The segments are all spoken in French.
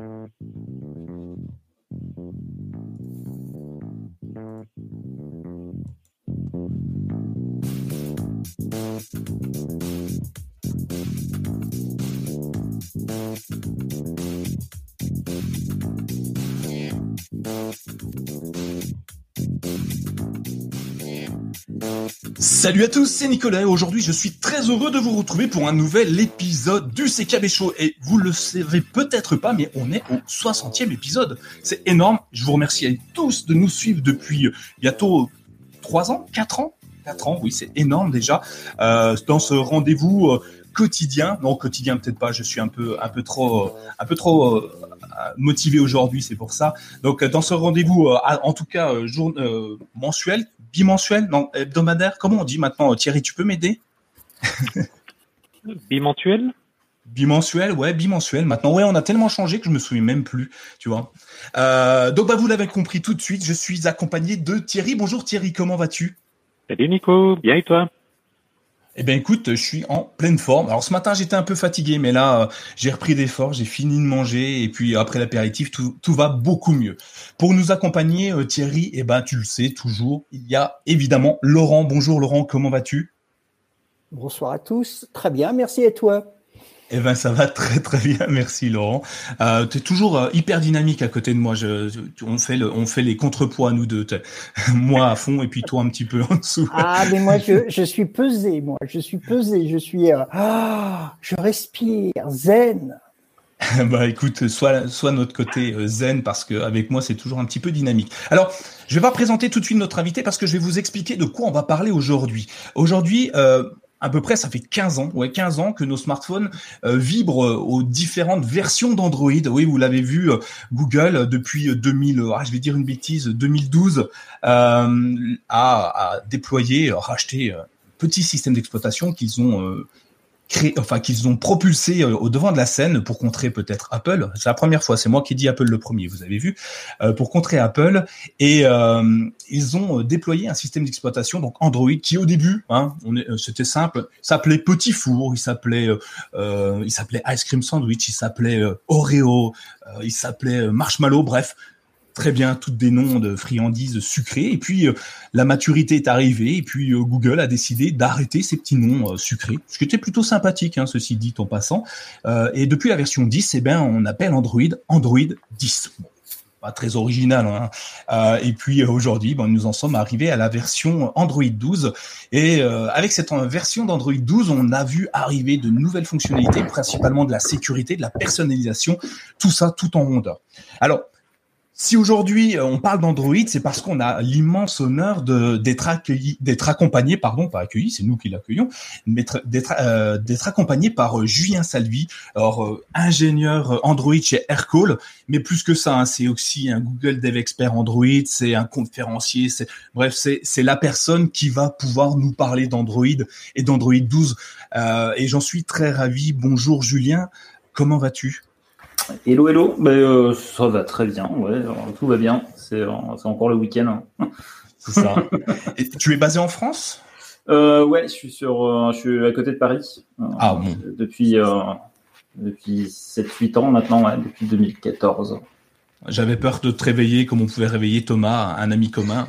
Thank you. Salut à tous, c'est Nicolas aujourd'hui je suis très heureux de vous retrouver pour un nouvel épisode du CKB Show. Et vous le savez peut-être pas, mais on est au 60e épisode. C'est énorme. Je vous remercie à tous de nous suivre depuis bientôt 3 ans, 4 ans? 4 ans, oui, c'est énorme déjà. Euh, dans ce rendez-vous euh, quotidien, non quotidien peut-être pas, je suis un peu un peu trop un peu trop euh, motivé aujourd'hui, c'est pour ça. Donc dans ce rendez-vous, en tout cas jour, mensuel, bimensuel, non hebdomadaire, comment on dit maintenant Thierry, tu peux m'aider Bimensuel? Bimensuel, ouais, bimensuel. Maintenant, ouais, on a tellement changé que je me souviens même plus, tu vois. donc, bah, vous l'avez compris tout de suite, je suis accompagné de Thierry. Bonjour Thierry, comment vas-tu? Salut Nico, bien et toi? Eh bien écoute, je suis en pleine forme. Alors ce matin j'étais un peu fatigué, mais là j'ai repris des forces, j'ai fini de manger et puis après l'apéritif tout, tout, va beaucoup mieux. Pour nous accompagner euh, Thierry, eh ben tu le sais toujours, il y a évidemment Laurent. Bonjour Laurent, comment vas-tu? Bonsoir à tous, très bien, merci et toi? Eh ben ça va très très bien, merci Laurent. Euh, tu es toujours euh, hyper dynamique à côté de moi. Je, on fait le, on fait les contrepoids nous deux. Moi à fond et puis toi un petit peu en dessous. Ah mais moi je, je suis pesé, moi je suis pesé, je suis, euh, ah, je respire zen. bah écoute, soit soit notre côté euh, zen parce que avec moi c'est toujours un petit peu dynamique. Alors je vais pas présenter tout de suite notre invité parce que je vais vous expliquer de quoi on va parler aujourd'hui. Aujourd'hui, euh, à peu près, ça fait 15 ans, ouais, 15 ans que nos smartphones euh, vibrent euh, aux différentes versions d'Android. Oui, vous l'avez vu, euh, Google depuis 2000, ah, je vais dire une bêtise, 2012 a, a, déployé, racheté un petit système d'exploitation qu'ils ont enfin qu'ils ont propulsé euh, au devant de la scène pour contrer peut-être Apple. C'est la première fois, c'est moi qui dis Apple le premier, vous avez vu, euh, pour contrer Apple. Et euh, ils ont déployé un système d'exploitation, donc Android, qui au début, hein, c'était simple, s'appelait Petit Four, il s'appelait, il s'appelait Ice Cream Sandwich, il s'appelait Oreo, il s'appelait Marshmallow, bref, très bien toutes des noms de friandises sucrées. Et puis euh, la maturité est arrivée et puis euh, Google a décidé d'arrêter ces petits noms euh, sucrés, ce qui était plutôt sympathique, hein, ceci dit en passant. et depuis la version 10, eh ben on appelle Android Android 10. pas très original. Hein. et puis aujourd'hui, ben, nous en sommes arrivés à la version Android 12. Et avec cette version d'Android 12, on a vu arriver de nouvelles fonctionnalités, principalement de la sécurité, de la personnalisation, tout ça tout en rondeur. Alors, si aujourd'hui euh, on parle d'Android, c'est parce qu'on a l'immense honneur d'être accueilli, d'être accompagné, pardon, pas accueilli, c'est nous qui l'accueillons, d'être euh, accompagné par euh, Julien Salvi, alors ingénieur Android chez Aircall, mais plus que ça, hein, c'est aussi un Google Dev Expert Android, c'est un conférencier, c'est bref, c'est c'est la personne qui va pouvoir nous parler d'Android et d'Android 12, et j'en suis très ravi. Bonjour Julien, comment vas-tu? Hello, hello. Ben, euh, ça va très bien. Ouais, tout va bien. C'est encore le week-end. C'est ça. Et tu es basé en France? Euh, Ouais, je suis sur, euh, je suis à côté de Paris. ah bon. Depuis depuis 7-8 ans maintenant, depuis 2014. J'avais peur de te réveiller comme on pouvait réveiller Thomas, un ami commun,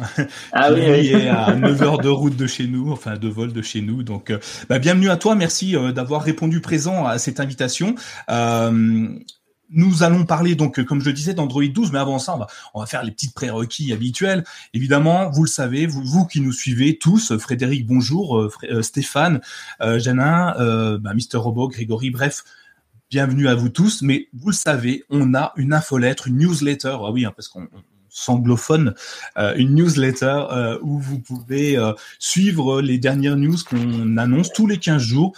ah qui oui, est à 9 heures de route de chez nous, enfin de vol de chez nous. Donc, bah, bienvenue à toi, merci d'avoir répondu présent à cette invitation. Euh, nous allons parler donc, comme je le disais, d'Android 12, mais avant ça, on va, faire les petites prérequis habituels. Évidemment, vous le savez, vous, qui nous suivez tous, Frédéric, bonjour, euh, euh, Stéphane, euh, Janin, euh, bah, Mister Robot, Grégory, bref, bienvenue à vous tous. Mais vous le savez, on a une infolettre, une newsletter, ah oui, hein, parce qu'on anglophone, euh, une newsletter euh, où vous pouvez euh, suivre les dernières news qu'on annonce tous les 15 jours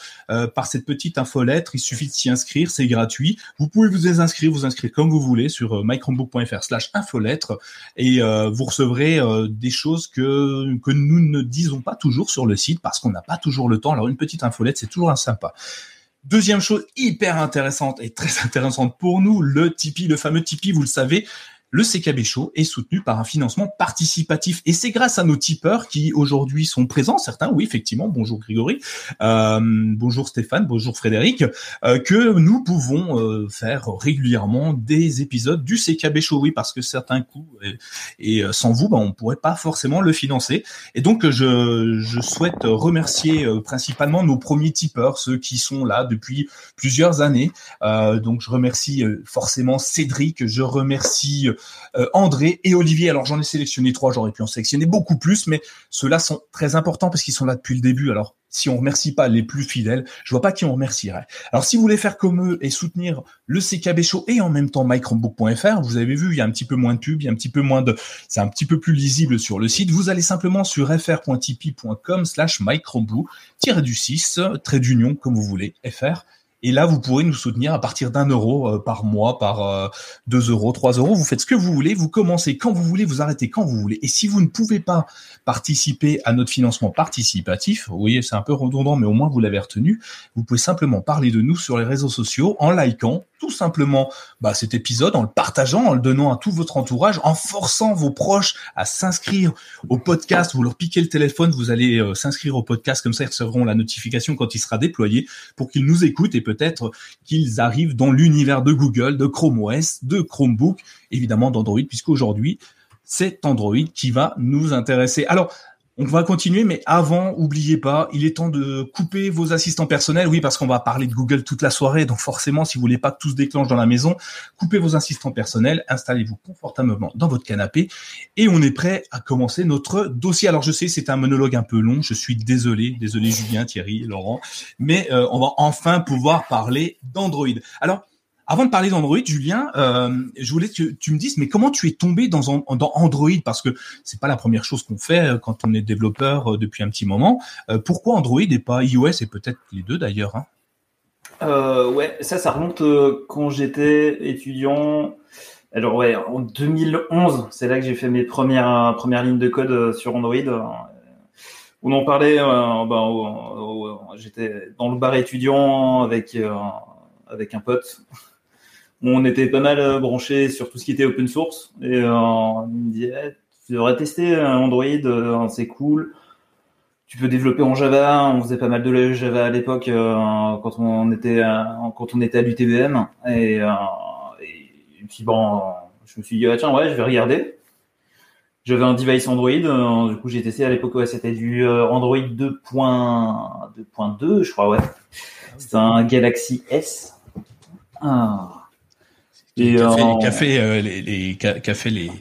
par cette petite infolettre. Il suffit de s'y inscrire, c'est gratuit. Vous pouvez vous inscrire, vous inscrire comme vous voulez sur mychromebook.fr slash infolettre et vous recevrez des choses que, que nous ne disons pas toujours sur le site parce qu'on n'a pas toujours le temps. Alors une petite infolette, c'est toujours un sympa. Deuxième chose hyper intéressante et très intéressante pour nous, le Tipeee, le fameux Tipeee, vous le savez, le CKB Show est soutenu par un financement participatif. Et c'est grâce à nos tipeurs qui aujourd'hui sont présents, certains, oui, effectivement, bonjour Grégory, euh, bonjour Stéphane, bonjour Frédéric, euh, que nous pouvons euh, faire régulièrement des épisodes du CKB Show, oui, parce que certains coups, et, et sans vous, ben, on pourrait pas forcément le financer. Et donc, je, je souhaite remercier principalement nos premiers tipeurs, ceux qui sont là depuis plusieurs années. donc, je remercie forcément Cédric, je remercie euh, André et Olivier. Alors j'en ai sélectionné trois, j'aurais pu en sélectionner beaucoup plus, mais ceux-là sont très importants parce qu'ils sont là depuis le début. Alors si on remercie pas les plus fidèles, je vois pas qui on remercierait. Alors si vous voulez faire comme eux et soutenir le CKB Show et en même temps mychromebook.fr, vous avez vu, il y a un petit peu moins de pubs, il y a un petit peu moins de, c'est un petit peu plus lisible sur le site. Vous allez simplement sur fr.tipeee.com slash mychromebook, tiré du 6, trait d'union, comme vous voulez, fr et là, vous pourrez nous soutenir à partir d'un euro euh, par mois, par euh, deux euros, trois euros. Vous faites ce que vous voulez. Vous commencez quand vous voulez, vous arrêtez quand vous voulez. Et si vous ne pouvez pas participer à notre financement participatif, vous voyez, c'est un peu redondant, mais au moins vous l'avez retenu. Vous pouvez simplement parler de nous sur les réseaux sociaux en likant tout simplement bah, cet épisode, en le partageant, en le donnant à tout votre entourage, en forçant vos proches à s'inscrire au podcast. Vous leur piquez le téléphone, vous allez euh, s'inscrire au podcast, comme ça ils recevront la notification quand il sera déployé pour qu'ils nous écoutent et peut-être qu'ils arrivent dans l'univers de Google, de Chrome OS, de Chromebook, évidemment d'Android, puisqu'aujourd'hui c'est Android qui va nous intéresser. Alors, on va continuer, mais avant, oubliez pas, il est temps de couper vos assistants personnels. Oui, parce qu'on va parler de Google toute la soirée, donc forcément, si vous voulez pas que tout se déclenche dans la maison, coupez vos assistants personnels, installez-vous confortablement dans votre canapé, et on est prêt à commencer notre dossier. Alors je sais, c'est un monologue un peu long, je suis désolé, désolé Julien, Thierry, Laurent, mais euh, on va enfin pouvoir parler d'Android. Alors, avant de parler d'Android, Julien, euh, je voulais que tu me dises, mais comment tu es tombé dans, Android? Parce que c'est pas la première chose qu'on fait euh, quand on est développeur euh, depuis un petit moment. pourquoi Android et pas iOS et peut-être les deux d'ailleurs hein? Ouais, ça, ça remonte quand j'étais étudiant. Alors ouais, en 2011, c'est là que j'ai fait mes premières premières lignes de code sur Android. On en parlait. Ben, j'étais dans le bar étudiant avec avec un pote on était pas mal euh, branché sur tout ce qui était open source et euh, on me dit eh, tu devrais tester Android, euh, c'est cool. Tu peux développer en Java. On faisait pas mal de Java à l'époque quand on était quand on était à l'UTBM et, puis bon, je me suis dit ah, tiens ouais je vais regarder. J'avais un device Android, du coup j'ai testé à l'époque ouais, c'était du Android 2.2 je crois ouais. C'était un Galaxy S. Ah. Et qui a fait, euh, les, les, les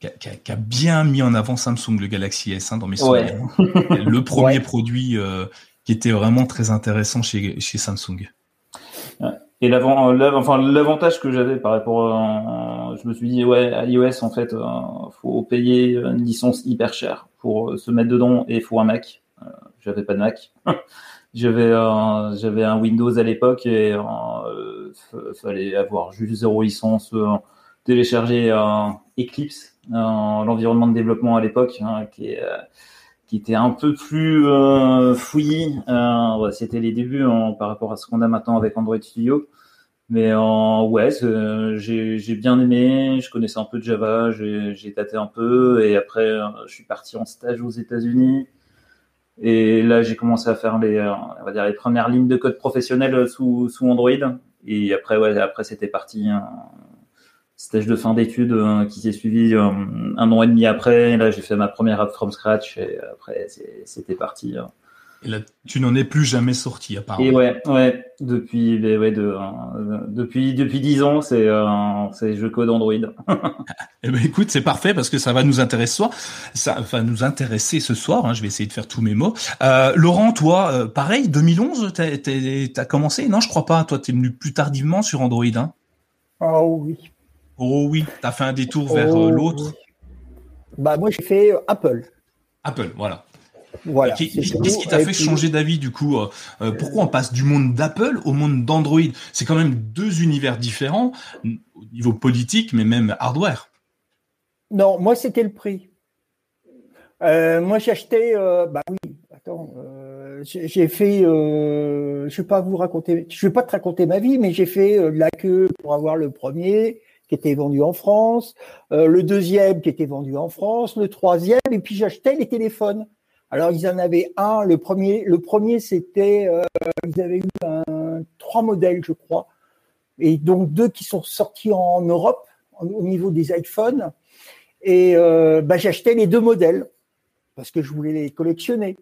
qui a, bien mis en avant Samsung le Galaxy S hein, dans mes souvenirs. le premier produit euh, qui était vraiment très intéressant chez, chez Samsung. Et l'avant, enfin l'avantage que j'avais par rapport, à, je me suis dit ouais à iOS en fait, euh, faut payer une licence hyper chère pour se mettre dedans et il faut un Mac. j'avais pas de Mac. J'avais un, j'avais un Windows à l'époque et euh, fallait avoir juste zéro licence, euh, télécharger Eclipse, l'environnement de développement à l'époque, hein, qui, euh, qui était un peu plus euh, fouillis. Euh, c'était les débuts hein, par rapport à ce qu'on a maintenant avec Android Studio. Mais ouais, j'ai, j'ai bien aimé. Je connaissais un peu de Java, j'ai, j'ai tâté un peu et après je suis parti en stage aux États-Unis. Et là, j'ai commencé à faire les, euh, on va dire les premières lignes de code professionnelles sous, sous Android. Et après, ouais, après c'était parti un stage de fin d'études euh, qui s'est suivi euh, un an et demi après. Et là, j'ai fait ma première app from scratch. Et après, c'était parti. Et là, tu n'en es plus jamais sorti, apparemment. Et ouais, ouais, depuis, ouais, de, euh, depuis, depuis dix ans, c'est, euh, c'est je code Android. eh ben, écoute, c'est parfait parce que ça va nous intéresser, ça va nous intéresser ce soir. Hein, je vais essayer de faire tous mes mots. Euh, Laurent, toi, euh, pareil, 2011, t'as, t'as commencé? Non, je crois pas. Toi, t'es venu plus tardivement sur Android. Hein oh oui. Oh oui, t'as fait un détour vers oh l'autre. Bah moi, j'ai fait Apple. Apple, voilà. Voilà. Qu'est-ce qui t'a fait changer d'avis du coup euh, euh, Pourquoi on passe du monde d'Apple au monde d'Android? C'est quand même deux univers différents au niveau politique, mais même hardware. Non, moi c'était le prix. Euh, moi acheté, bah oui, attends, j'ai fait, je vais pas vous raconter, je vais pas te raconter ma vie, mais j'ai fait de la queue pour avoir le premier. qui était vendu en France, le deuxième qui était vendu en France, le troisième, et puis j'achetais les téléphones. Alors ils en avaient un, le premier, le premier c'était, euh, ils avaient eu trois modèles, je crois, et donc deux qui sont sortis en Europe au niveau des iPhones. Et euh, bah, j'achetais les deux modèles parce que je voulais les collectionner.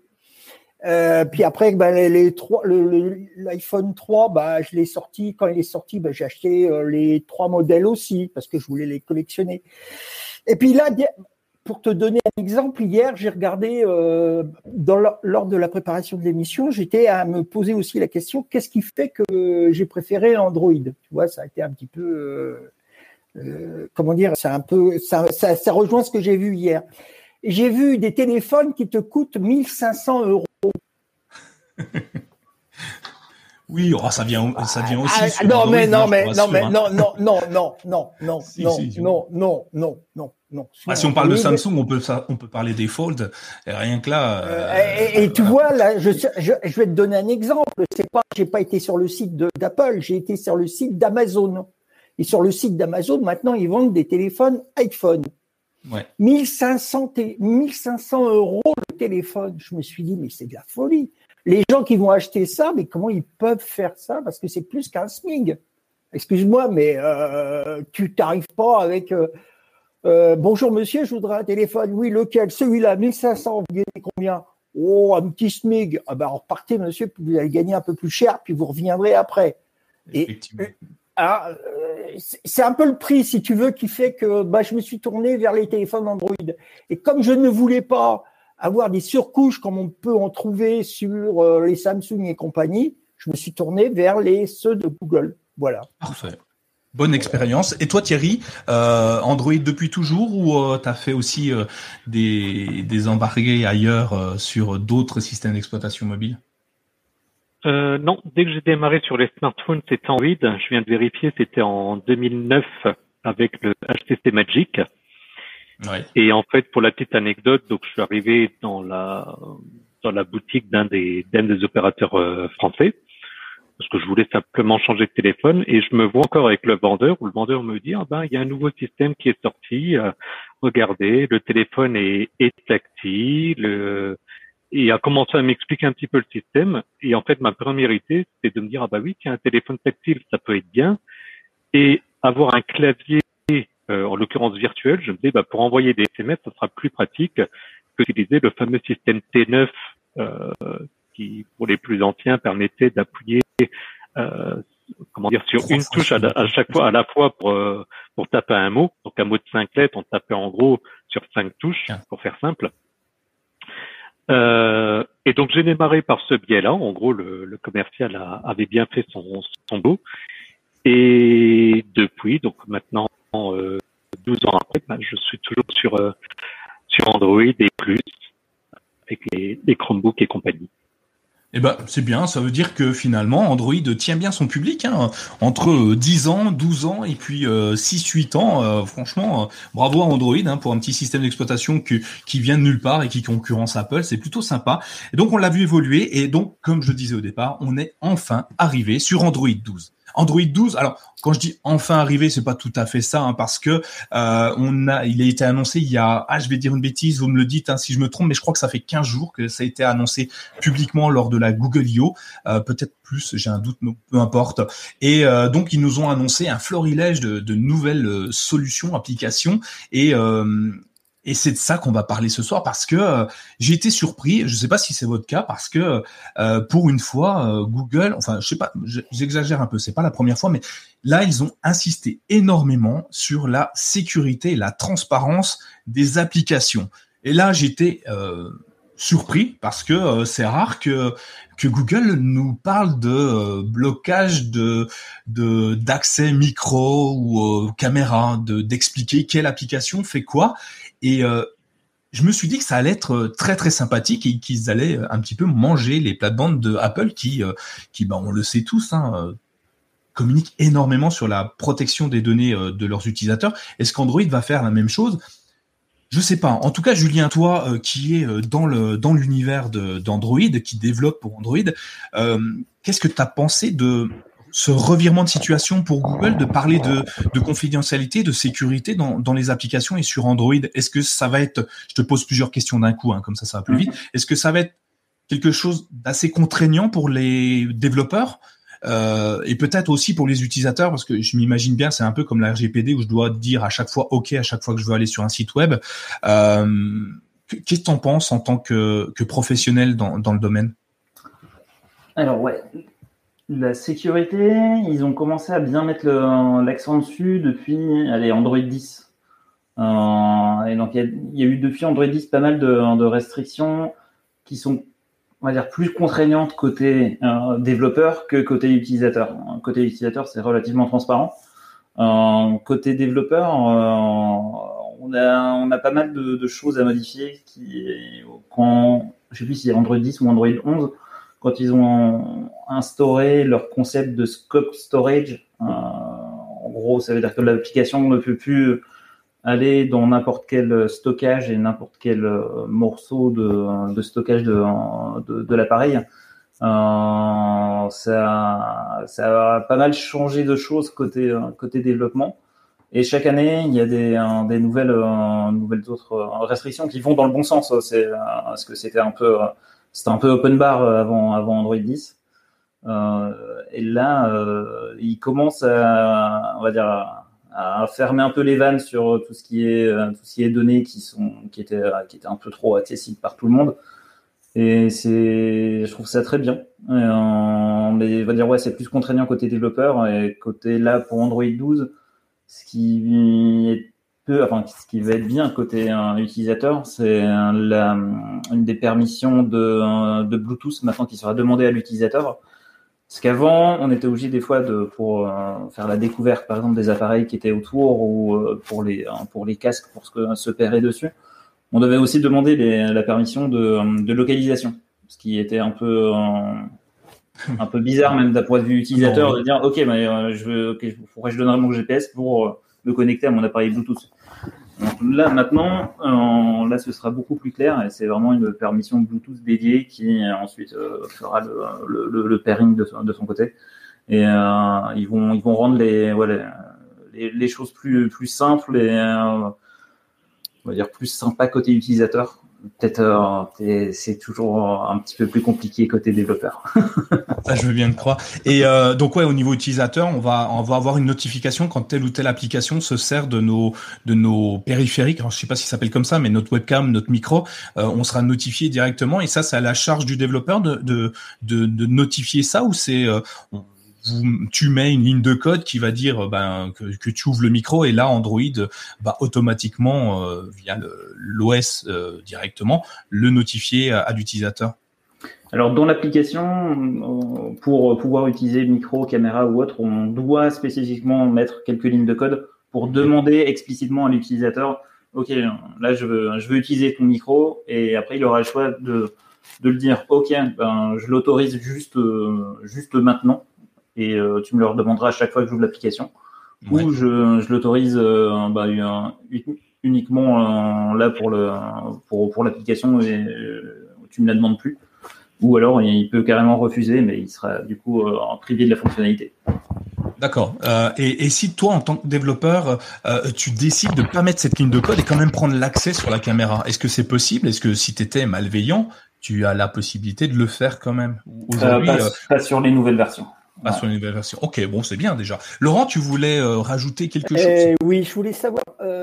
Euh, puis après, bah, les, trois, l'iPhone 3, bah, je l'ai sorti. Quand il est sorti, bah, j'ai acheté les trois modèles aussi parce que je voulais les collectionner. Et puis là, pour te donner un exemple, hier, j'ai regardé euh, dans, lors de la préparation de l'émission, j'étais à me poser aussi la question qu'est-ce qui fait que j'ai préféré Android? Tu vois, ça a été un petit peu, comment dire, c'est un peu, ça, ça, ça rejoint ce que j'ai vu hier. J'ai vu des téléphones qui te coûtent 1500 euros. Oui, oh, ça vient, ça vient aussi. Ah, non, mais non, mais non, mais non, non, non, non, non, non, non, non, non, non, non, non. Si on parle de Samsung, on peut, on peut parler des Fold. Et rien que là. Euh, et, tu vois, là, je, je, je, vais te donner un exemple. C'est pas, j'ai pas été sur le site d'Apple, j'ai été sur le site d'Amazon. Et sur le site d'Amazon, maintenant, ils vendent des téléphones iPhone. Ouais. 1500, 1500 euros le téléphone. Je me suis dit, mais c'est de la folie. Les gens qui vont acheter ça, mais comment ils peuvent faire ça? Parce que c'est plus qu'un SMIG. Excuse-moi, mais euh, tu t'arrives pas avec euh, euh, bonjour monsieur, je voudrais un téléphone. Oui, lequel? Celui-là, 1500. Vous gagnez combien? Oh, un petit SMIG. Ah ben, repartez monsieur, vous allez gagner un peu plus cher, puis vous reviendrez après. Et, ah, euh, c'est un peu le prix, si tu veux, qui fait que bah, je me suis tourné vers les téléphones Android. Et comme je ne voulais pas avoir des surcouches comme on peut en trouver sur euh, les Samsung et compagnie, je me suis tourné vers les ceux de Google. Voilà. Parfait. Bonne expérience. Et toi Thierry, euh, Android depuis toujours ou tu as fait aussi des, des embarqués ailleurs sur d'autres systèmes d'exploitation mobile? Euh, non, dès que j'ai démarré sur les smartphones, c'était Android. Je viens de vérifier, c'était en 2009 avec le HTC Magic. Ouais. Et en fait, pour la petite anecdote, donc je suis arrivé dans la dans la boutique d'un des d'un des opérateurs euh, français parce que je voulais simplement changer de téléphone et je me vois encore avec le vendeur où le vendeur me dit ah ben il y a un nouveau système qui est sorti euh, regardez le téléphone est, est tactile et a commencé à m'expliquer un petit peu le système. Et en fait, ma première idée, c'était de me dire, ah bah oui, tiens, un téléphone tactile, ça peut être bien. Et avoir un clavier, euh, en l'occurrence virtuel, je me disais, bah, pour envoyer des SMS, ça sera plus pratique que d'utiliser le fameux système T9 euh, qui, pour les plus anciens, permettait d'appuyer euh, comment dire sur une touche à, chaque fois à la fois pour euh, pour taper un mot donc un mot de cinq lettres on tapait en gros sur cinq touches pour faire simple euh, et donc j'ai démarré par ce biais-là. En gros, le, le commercial a, avait bien fait son, son. Et depuis, donc maintenant, euh, 12 ans après, ben, je suis toujours sur euh, sur Android et plus avec les, les Chromebooks et compagnie. Eh ben, c'est bien, ça veut dire que finalement, Android tient bien son public, hein, entre 10 euh, ans, 12 ans et puis 6-8 euh, ans. Euh, franchement, bravo à Android hein, pour un petit système d'exploitation qui, qui vient de nulle part et qui concurrence Apple, c'est plutôt sympa. Et donc, on l'a vu évoluer et donc, comme je disais au départ, on est enfin arrivé sur Android 12. Android 12. Alors, quand je dis enfin arrivé, c'est pas tout à fait ça, hein, parce que euh, on a, il a été annoncé il y a, ah, je vais dire une bêtise, vous me le dites hein, si je me trompe, mais je crois que ça fait 15 jours que ça a été annoncé publiquement lors de la Google I.O. Euh, peut-être plus, j'ai un doute, mais peu importe. Et euh, donc ils nous ont annoncé un florilège de, de nouvelles solutions, applications, et et c'est de ça qu'on va parler ce soir parce que euh, j'ai été surpris, je ne sais pas si c'est votre cas, parce que euh, pour une fois, euh, Google, enfin je sais pas, j'exagère un peu, c'est pas la première fois, mais là ils ont insisté énormément sur la sécurité et la transparence des applications. Et là j'étais surpris parce que c'est rare que que Google nous parle de blocage de d'accès micro ou caméra, de d'expliquer quelle application fait quoi. Et euh, je me suis dit que ça allait être euh, très très sympathique et qu'ils allaient euh, un petit peu manger les plates-bandes de Apple qui, qui bah, on le sait tous, hein, communiquent énormément sur la protection des données de leurs utilisateurs. Est-ce qu'Android va faire la même chose? Je sais pas. En tout cas, Julien, toi, qui est dans le dans l'univers d'Android, qui développe pour Android, qu'est-ce que tu as pensé de ce revirement de situation pour Google de parler de, de confidentialité, de sécurité dans, dans, les applications et sur Android? Est-ce que ça va être, je te pose plusieurs questions d'un coup, hein, comme ça ça va plus vite, est-ce que ça va être quelque chose d'assez contraignant pour les développeurs? Euh, et peut-être aussi pour les utilisateurs, parce que je m'imagine bien, c'est un peu comme la RGPD où je dois dire à chaque fois OK à chaque fois que je veux aller sur un site web. Euh, Qu'est-ce que tu en penses en tant que, professionnel dans, dans le domaine? Alors ouais, la sécurité, ils ont commencé à bien mettre l'accent dessus depuis allez, Android 10. Euh, et donc il y, a eu depuis Android 10 pas mal de restrictions qui sont on va dire, plus contraignante côté euh, développeur que côté utilisateur. Côté utilisateur, c'est relativement transparent. Euh, côté développeur, euh, on, a, on a pas mal de, choses à modifier. Qui, quand, je sais plus si Android 10 ou Android 11, quand ils ont instauré leur concept de scope storage, en gros, ça veut dire que l'application ne peut plus aller dans n'importe quel stockage et n'importe quel euh, morceau de, de stockage de, de, de l'appareil. Euh, ça, ça a pas mal changé de choses côté côté développement. Et chaque année, il y a des, des nouvelles, euh, nouvelles autres restrictions qui vont dans le bon sens. C'est parce que c'était un peu, c'était un peu open bar avant, avant Android 10. Euh, et là, euh, il commence à, on va dire, à fermer un peu les vannes sur tout ce qui est euh, tout ce qui est données qui sont qui étaient qui étaient un peu trop accessibles par tout le monde. Et c'est je trouve ça très bien. Euh, mais on va dire ouais c'est plus contraignant côté développeur et côté là pour Android 12 ce qui est enfin ce qui va être bien côté utilisateur c'est une des permissions de de Bluetooth maintenant qui sera demandée à l'utilisateur parce qu'avant, on était obligé des fois de pour euh, faire la découverte, par exemple, des appareils qui étaient autour ou euh, pour les hein, pour les casques pour se, se pairer dessus. On devait aussi demander la permission de, de, localisation, ce qui était un peu un peu bizarre même d'un point de vue utilisateur de dire ok, mais euh, je veux, okay, je donnerais mon GPS pour me connecter à mon appareil Bluetooth là maintenant, euh, là ce sera beaucoup plus clair et c'est vraiment une permission Bluetooth dédiée qui euh, ensuite euh, fera le, pairing de, son côté. Et ils vont ils vont rendre les voilà les, choses plus plus simples et on va dire plus sympa côté utilisateur peut-être euh, c'est toujours un petit peu plus compliqué côté développeur. Ça, je veux bien le croire. Et euh, donc ouais, au niveau utilisateur, on va on va avoir une notification quand telle ou telle application se sert de nos de nos périphériques. Alors, je sais pas si ça s'appelle comme ça, mais notre webcam, notre micro, euh, on sera notifié directement. Et ça, c'est à la charge du développeur de de de, de notifier ça ou c'est euh, tu mets une ligne de code qui va dire ben, que, que tu ouvres le micro et là Android va automatiquement euh, via l'OS euh, directement le notifier à, l'utilisateur. Alors dans l'application, pour pouvoir utiliser micro, caméra ou autre, on doit spécifiquement mettre quelques lignes de code pour demander explicitement à l'utilisateur, ok, là je veux, je veux utiliser ton micro et après il aura le choix de, de le dire, ok, ben, je l'autorise juste, euh, juste maintenant et euh, tu me le demanderas à chaque fois que j'ouvre l'application. Ou je, je l'autorise euh, bah, uniquement euh, là pour le pour, pour l'application et tu me la demandes plus. Ou alors il peut carrément refuser, mais il sera du coup privé de la fonctionnalité. D'accord. Euh, et, et, si toi, en tant que développeur, euh, tu décides de pas mettre cette ligne de code et quand même prendre l'accès sur la caméra, est-ce que c'est possible? Est-ce que si tu étais malveillant, tu as la possibilité de le faire quand même? Aujourd'hui, euh, pas, sur les nouvelles versions. Ah, sur une nouvelle version. Ok, bon, c'est bien déjà. Laurent, tu voulais euh, rajouter quelque chose? eh Oui, je voulais savoir. Euh,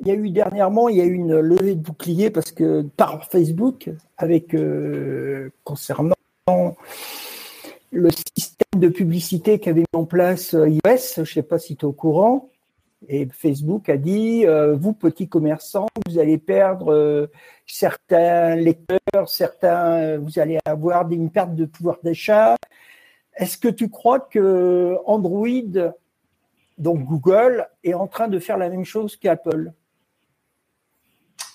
il y a eu dernièrement, il y a eu une levée de bouclier parce que par Facebook, avec euh, concernant le système de publicité qu'avait mis en place iOS, je ne sais pas si tu es au courant, et Facebook a dit, vous petits commerçants, vous allez perdre certains lecteurs, certains, vous allez avoir une perte de pouvoir d'achat, est-ce que tu crois que Android, donc Google, est en train de faire la même chose qu'Apple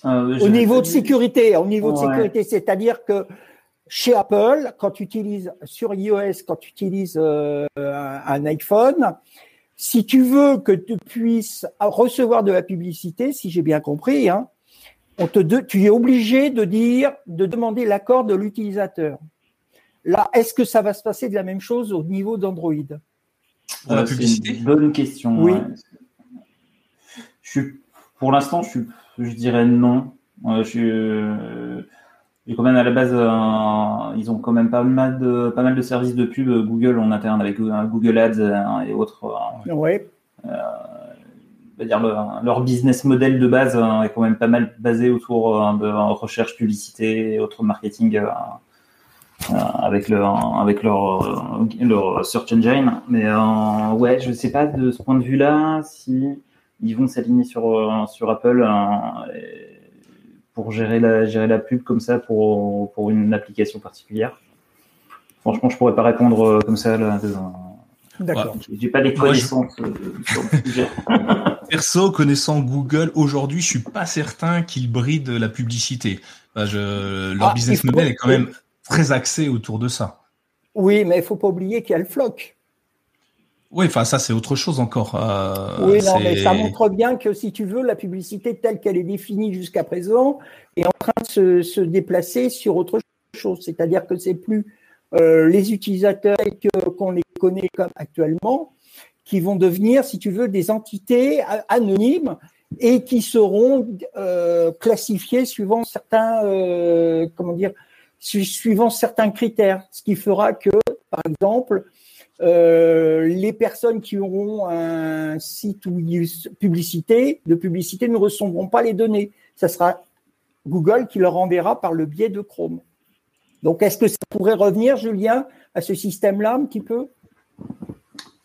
euh, Au niveau de sécurité, au niveau de sécurité, c'est-à-dire que chez Apple, quand tu utilises sur iOS, quand tu utilises euh, un iPhone, si tu veux que tu puisses recevoir de la publicité, si j'ai bien compris, hein, on te tu es obligé de dire, de demander l'accord de l'utilisateur. Là, est-ce que ça va se passer de la même chose au niveau d'Android? Pour la publicité Bonne question. Oui. Je pour l'instant, je, je dirais non. je, quand même à la base, ils ont quand même pas mal de pas mal de services de pub Google en interne avec Google Ads et autres. Oui dire leur business model de base hein, est quand même pas mal basé autour euh, de recherche publicité et autres marketing euh, euh, avec leur avec leur leur search engine mais ouais je sais pas de ce point de vue là si ils vont s'aligner sur sur Apple pour gérer la gérer la pub comme ça pour pour une application particulière franchement je pourrais pas répondre comme ça là, D'accord. J'ai pas les connaissances sur le sujet. Perso, connaissant Google, aujourd'hui, je suis pas certain qu'ils brident la publicité. je, leur ah, business model est quand même très axé autour de ça. Oui, mais il faut pas oublier qu'il y a le floc. Oui, enfin ça c'est autre chose encore. Euh, oui, non, mais ça montre bien que si tu veux, la publicité telle qu'elle est définie jusqu'à présent est en train de se, déplacer sur autre chose. C'est-à-dire que c'est plus euh, les utilisateurs qu'on les connaît comme actuellement, qui vont devenir, si tu veux, des entités anonymes et qui seront euh, classifiées suivant certains, comment dire, suivant certains critères, ce qui fera que, par exemple, euh, les personnes qui auront un site ou publicité de publicité ne recevront pas les données. Ça sera Google qui leur enverra par le biais de Chrome. Donc, est-ce que ça pourrait revenir, Julien, à ce système-là un petit peu?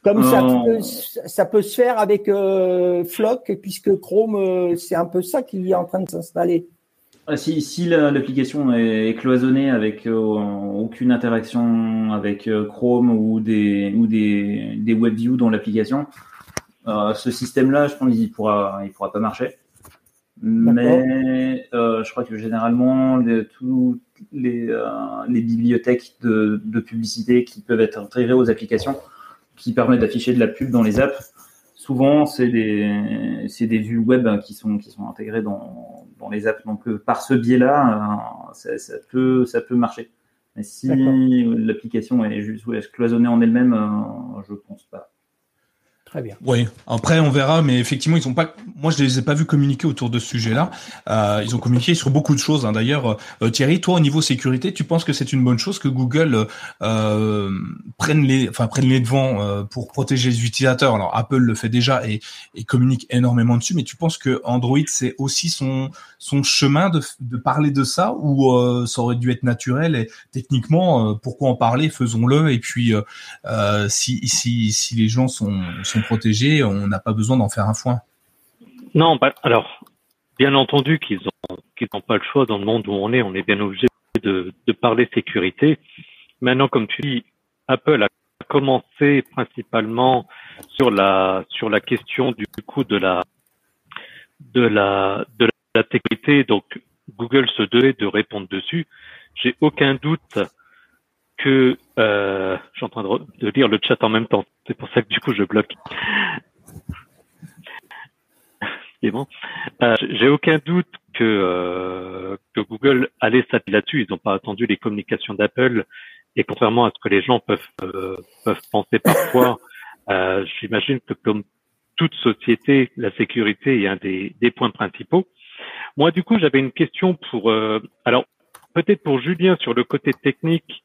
Comme ça, euh, peut, ça peut se faire avec euh, Flock, puisque Chrome, c'est un peu ça qui est en train de s'installer. Ah, si, si l'application est cloisonnée avec aucune interaction avec Chrome ou des, ou des, des WebView dans l'application, ce système-là, je pense qu'il pourra, il pourra pas marcher. Mais je crois que généralement, les, toutes les, les bibliothèques de, de publicité qui peuvent être intégrées aux applications qui permet d'afficher de la pub dans les apps. Souvent, c'est des, c'est des vues web qui sont, qui sont intégrées dans, dans les apps. Donc, euh, par ce biais-là, euh, ça, ça, peut, ça peut marcher. Mais si l'application est juste cloisonnée en elle-même, euh, je pense pas. Oui, après on verra, mais effectivement ils ont pas. Moi je les ai pas vus communiquer autour de ce sujet-là. Euh, ils ont communiqué sur beaucoup de choses. Hein. D'ailleurs, euh, Thierry, toi au niveau sécurité, tu penses que c'est une bonne chose que Google euh, prenne les, enfin prenne les devants euh, pour protéger les utilisateurs? Alors Apple le fait déjà et, et communique énormément dessus, mais tu penses que Android c'est aussi son son chemin de, de parler de ça ou euh, ça aurait dû être naturel et techniquement pourquoi en parler, faisons-le et puis si si si les gens sont, sont protégés, on n'a pas besoin d'en faire un foin. Non, bah, alors, bien entendu qu'ils n'ont pas le choix dans le monde où on est, on est bien obligé de, parler sécurité. Maintenant, comme tu dis, Apple a commencé principalement sur la question du coup de la de la de la sécurité. Donc Google se devait de répondre dessus. J'ai aucun doute que euh, je suis en train de, lire le chat en même temps. C'est pour ça que du coup je bloque. bon. Euh, J'ai aucun doute que, euh, que Google allait s'appuyer là-dessus. Ils n'ont pas attendu les communications d'Apple. Et contrairement à ce que les gens peuvent euh, peuvent penser parfois, euh, j'imagine que comme toute société, la sécurité est un des, des points principaux. Moi, du coup, j'avais une question pour alors peut-être pour Julien sur le côté technique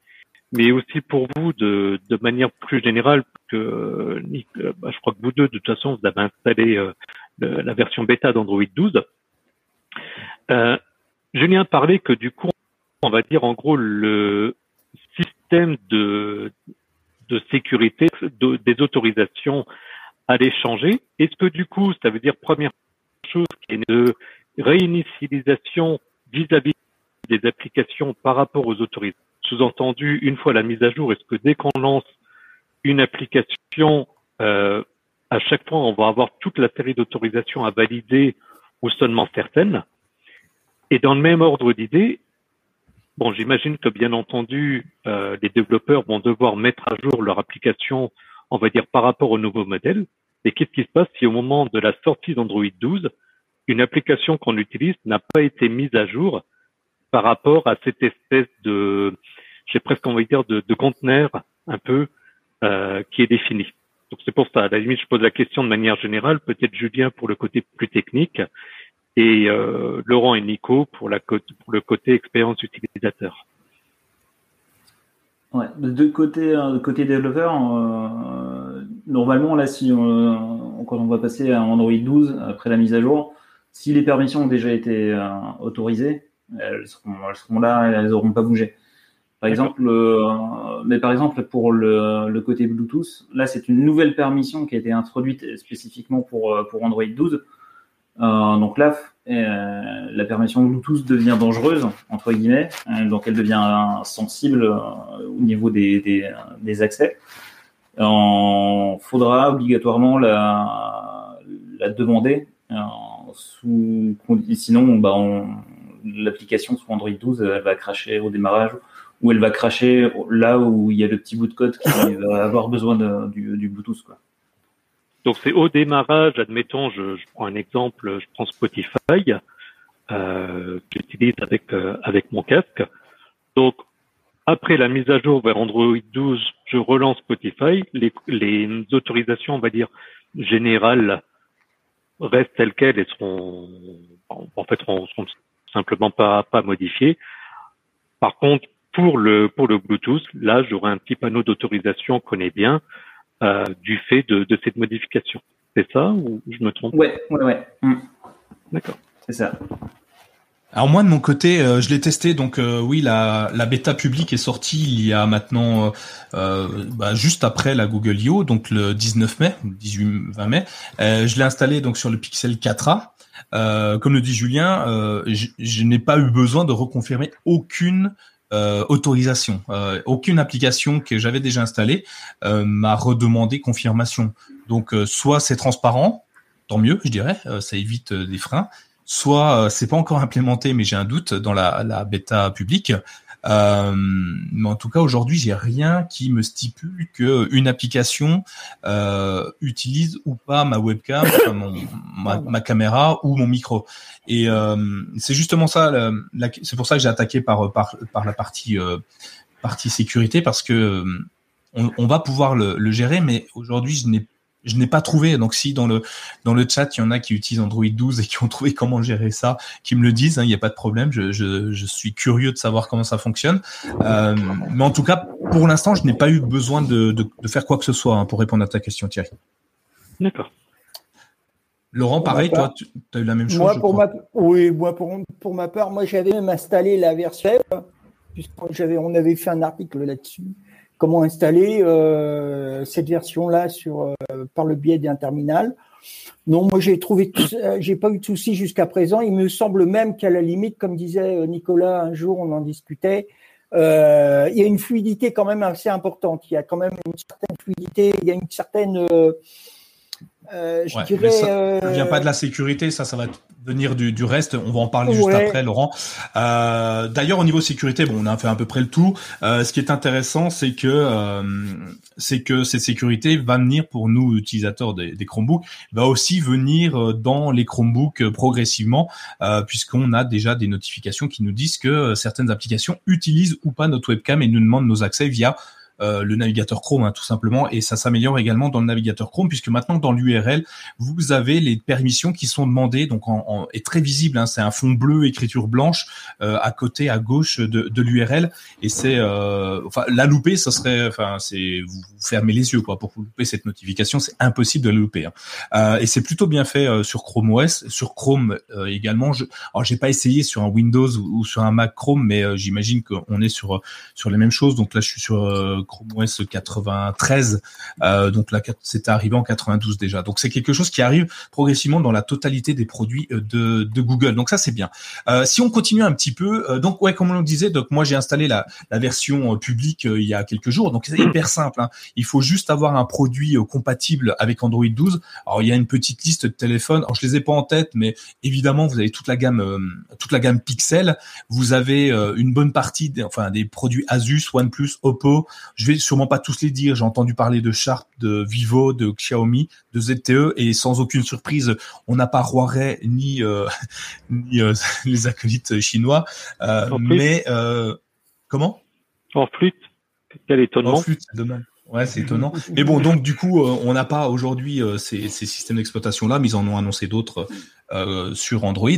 mais aussi pour vous de, de manière plus générale que euh, bah, je crois que vous deux de toute façon vous avez installé euh, la version bêta d'Android 12. Euh, Julien parlait que du coup on va dire en gros le système de de sécurité des autorisations allait changer. Est-ce que du coup ça veut dire première chose qui est de réinitialisation vis-à-vis des applications par rapport aux autorisations sous-entendu, une fois la mise à jour, est-ce que dès qu'on lance une application, euh, à chaque fois, on va avoir toute la série d'autorisations à valider ou seulement certaines? Et dans le même ordre d'idée, bon, j'imagine que bien entendu, euh, les développeurs vont devoir mettre à jour leur application, on va dire, par rapport au nouveau modèle. Et qu'est-ce qui se passe si au moment de la sortie d'Android 12, une application qu'on utilise n'a pas été mise à jour par rapport à cette espèce de, j'ai presque envie de dire, de, conteneur un peu euh, qui est défini. Donc c'est pour ça, à la limite, je pose la question de manière générale, peut-être Julien pour le côté plus technique et euh, Laurent et Nico pour, le côté expérience utilisateur. Ouais, de côté, euh, côté développeur, euh, normalement, là, si on, quand on va passer à Android 12 après la mise à jour, si les permissions ont déjà été euh, autorisées, elles seront, elles seront, là, elles n'auront pas bougé. Par exemple, mais par exemple pour le, le côté Bluetooth, là c'est une nouvelle permission qui a été introduite spécifiquement pour pour Android 12. Euh, donc là, euh, la permission Bluetooth devient dangereuse entre guillemets, euh, donc elle devient sensible au niveau des, des, des accès. Il faudra obligatoirement la, la demander sous sinon bah, l'application sous Android 12 elle va cracher au démarrage ou elle va cracher là où il y a le petit bout de code qui va avoir besoin de, du, du Bluetooth quoi. Donc c'est au démarrage, admettons, je, prends un exemple, je prends Spotify, euh, que j'utilise avec euh, avec mon casque. Donc après la mise à jour vers Android 12, je relance Spotify. Les, les autorisations, on va dire générales, restent telles quelles et seront en fait seront, seront simplement pas pas modifiées. Par contre, pour le pour le Bluetooth, là, j'aurai un petit panneau d'autorisation qu'on connaît bien euh, du fait de, de, cette modification. C'est ça ou je me trompe? Ouais, ouais, ouais. Mm. D'accord. C'est ça. Alors moi de mon côté, euh, je l'ai testé. Donc euh, oui, la, bêta publique est sortie il y a maintenant euh, bah, juste après la Google I.O., donc le 19 mai, 18-20 mai. je l'ai installé donc sur le Pixel 4a. comme le dit Julien, je, n'ai pas eu besoin de reconfirmer aucune autorisation. Aucune application que j'avais déjà installée m'a redemandé confirmation. Donc soit c'est transparent, tant mieux, je dirais, ça évite des freins. Soit c'est pas encore implémenté, mais j'ai un doute dans la, la bêta publique. Euh, mais en tout cas, aujourd'hui, j'ai rien qui me stipule que une application euh, utilise ou pas ma webcam, ma, caméra ou mon micro. Et euh, c'est justement ça. c'est pour ça que j'ai attaqué par, par, par la partie partie sécurité parce que on, va pouvoir le, le gérer, mais aujourd'hui, je n'ai je n'ai pas trouvé. Donc si dans le dans le chat il y en a qui utilisent Android 12 et qui ont trouvé comment gérer ça, qui me le disent, hein, il n'y a pas de problème. Je, je, je, suis curieux de savoir comment ça fonctionne. Euh, mais en tout cas, pour l'instant, je n'ai pas eu besoin de, de, de, faire quoi que ce soit hein, pour répondre à ta question, Thierry. D'accord. Laurent, pareil, toi, tu as eu la même chose. Moi, pour ma, oui, moi pour, pour ma part, moi j'avais même installé la version puisqu'on j'avais, on avait fait un article là-dessus comment installer euh, cette version-là sur euh, par le biais d'un terminal. Non, moi j'ai trouvé, euh, j'ai pas eu de soucis jusqu'à présent. Il me semble même qu'à la limite, comme disait Nicolas un jour, on en discutait, euh, il y a une fluidité quand même assez importante. Il y a quand même une certaine fluidité, il y a une certaine euh, je dirais, ça ne vient pas de la sécurité, ça, ça va venir du, du reste. On va en parler juste après, Laurent. Euh, D'ailleurs, au niveau sécurité, bon, on a fait à peu près le tout. Euh, ce qui est intéressant, c'est que euh, c'est que cette sécurité va venir pour nous utilisateurs des, des Chromebooks, va aussi venir euh, dans les Chromebooks euh, progressivement, puisqu'on a déjà des notifications qui nous disent que certaines applications utilisent ou pas notre webcam et nous demandent nos accès via euh, le navigateur Chrome hein, tout simplement. Et ça s'améliore également dans le navigateur Chrome puisque maintenant dans l'URL vous avez les permissions qui sont demandées donc en, est très visible hein, c'est un fond bleu écriture blanche euh, à côté à gauche de, l'URL et c'est euh, enfin la louper ça serait enfin c'est vous, fermez les yeux quoi. Pour louper cette notification c'est impossible de la louper hein. et c'est plutôt bien fait sur Chrome OS sur Chrome également. Je alors j'ai pas essayé sur un Windows ou, sur un Mac Chrome mais j'imagine qu'on est sur sur les mêmes choses. Donc là je suis sur Chrome OS 93. Euh, donc là, c'était arrivé en 92 déjà. Donc c'est quelque chose qui arrive progressivement dans la totalité des produits euh, de, Google. Donc ça c'est bien. Euh, si on continue un petit peu, euh, donc ouais, comme on le disait, donc moi j'ai installé la, la version publique il y a quelques jours. Donc c'est hyper simple. Hein. Il faut juste avoir un produit compatible avec Android 12. Alors il y a une petite liste de téléphones. Alors je les ai pas en tête, mais évidemment vous avez toute la gamme, toute la gamme Pixel. Vous avez une bonne partie, des, enfin des produits Asus, OnePlus, Oppo. Je vais sûrement pas tous les dire. J'ai entendu parler de Sharp, de Vivo, de Xiaomi, de ZTE, et sans aucune surprise, on n'a pas Huawei ni, euh, ni euh, les acolytes chinois. Euh, mais euh, comment? En flûte? Quel étonnement. En flûte, c'est dommage. Ouais, c'est étonnant. Mais bon, donc du coup, on n'a pas aujourd'hui ces, ces, systèmes d'exploitation là, mais ils en ont annoncé d'autres euh, sur Android.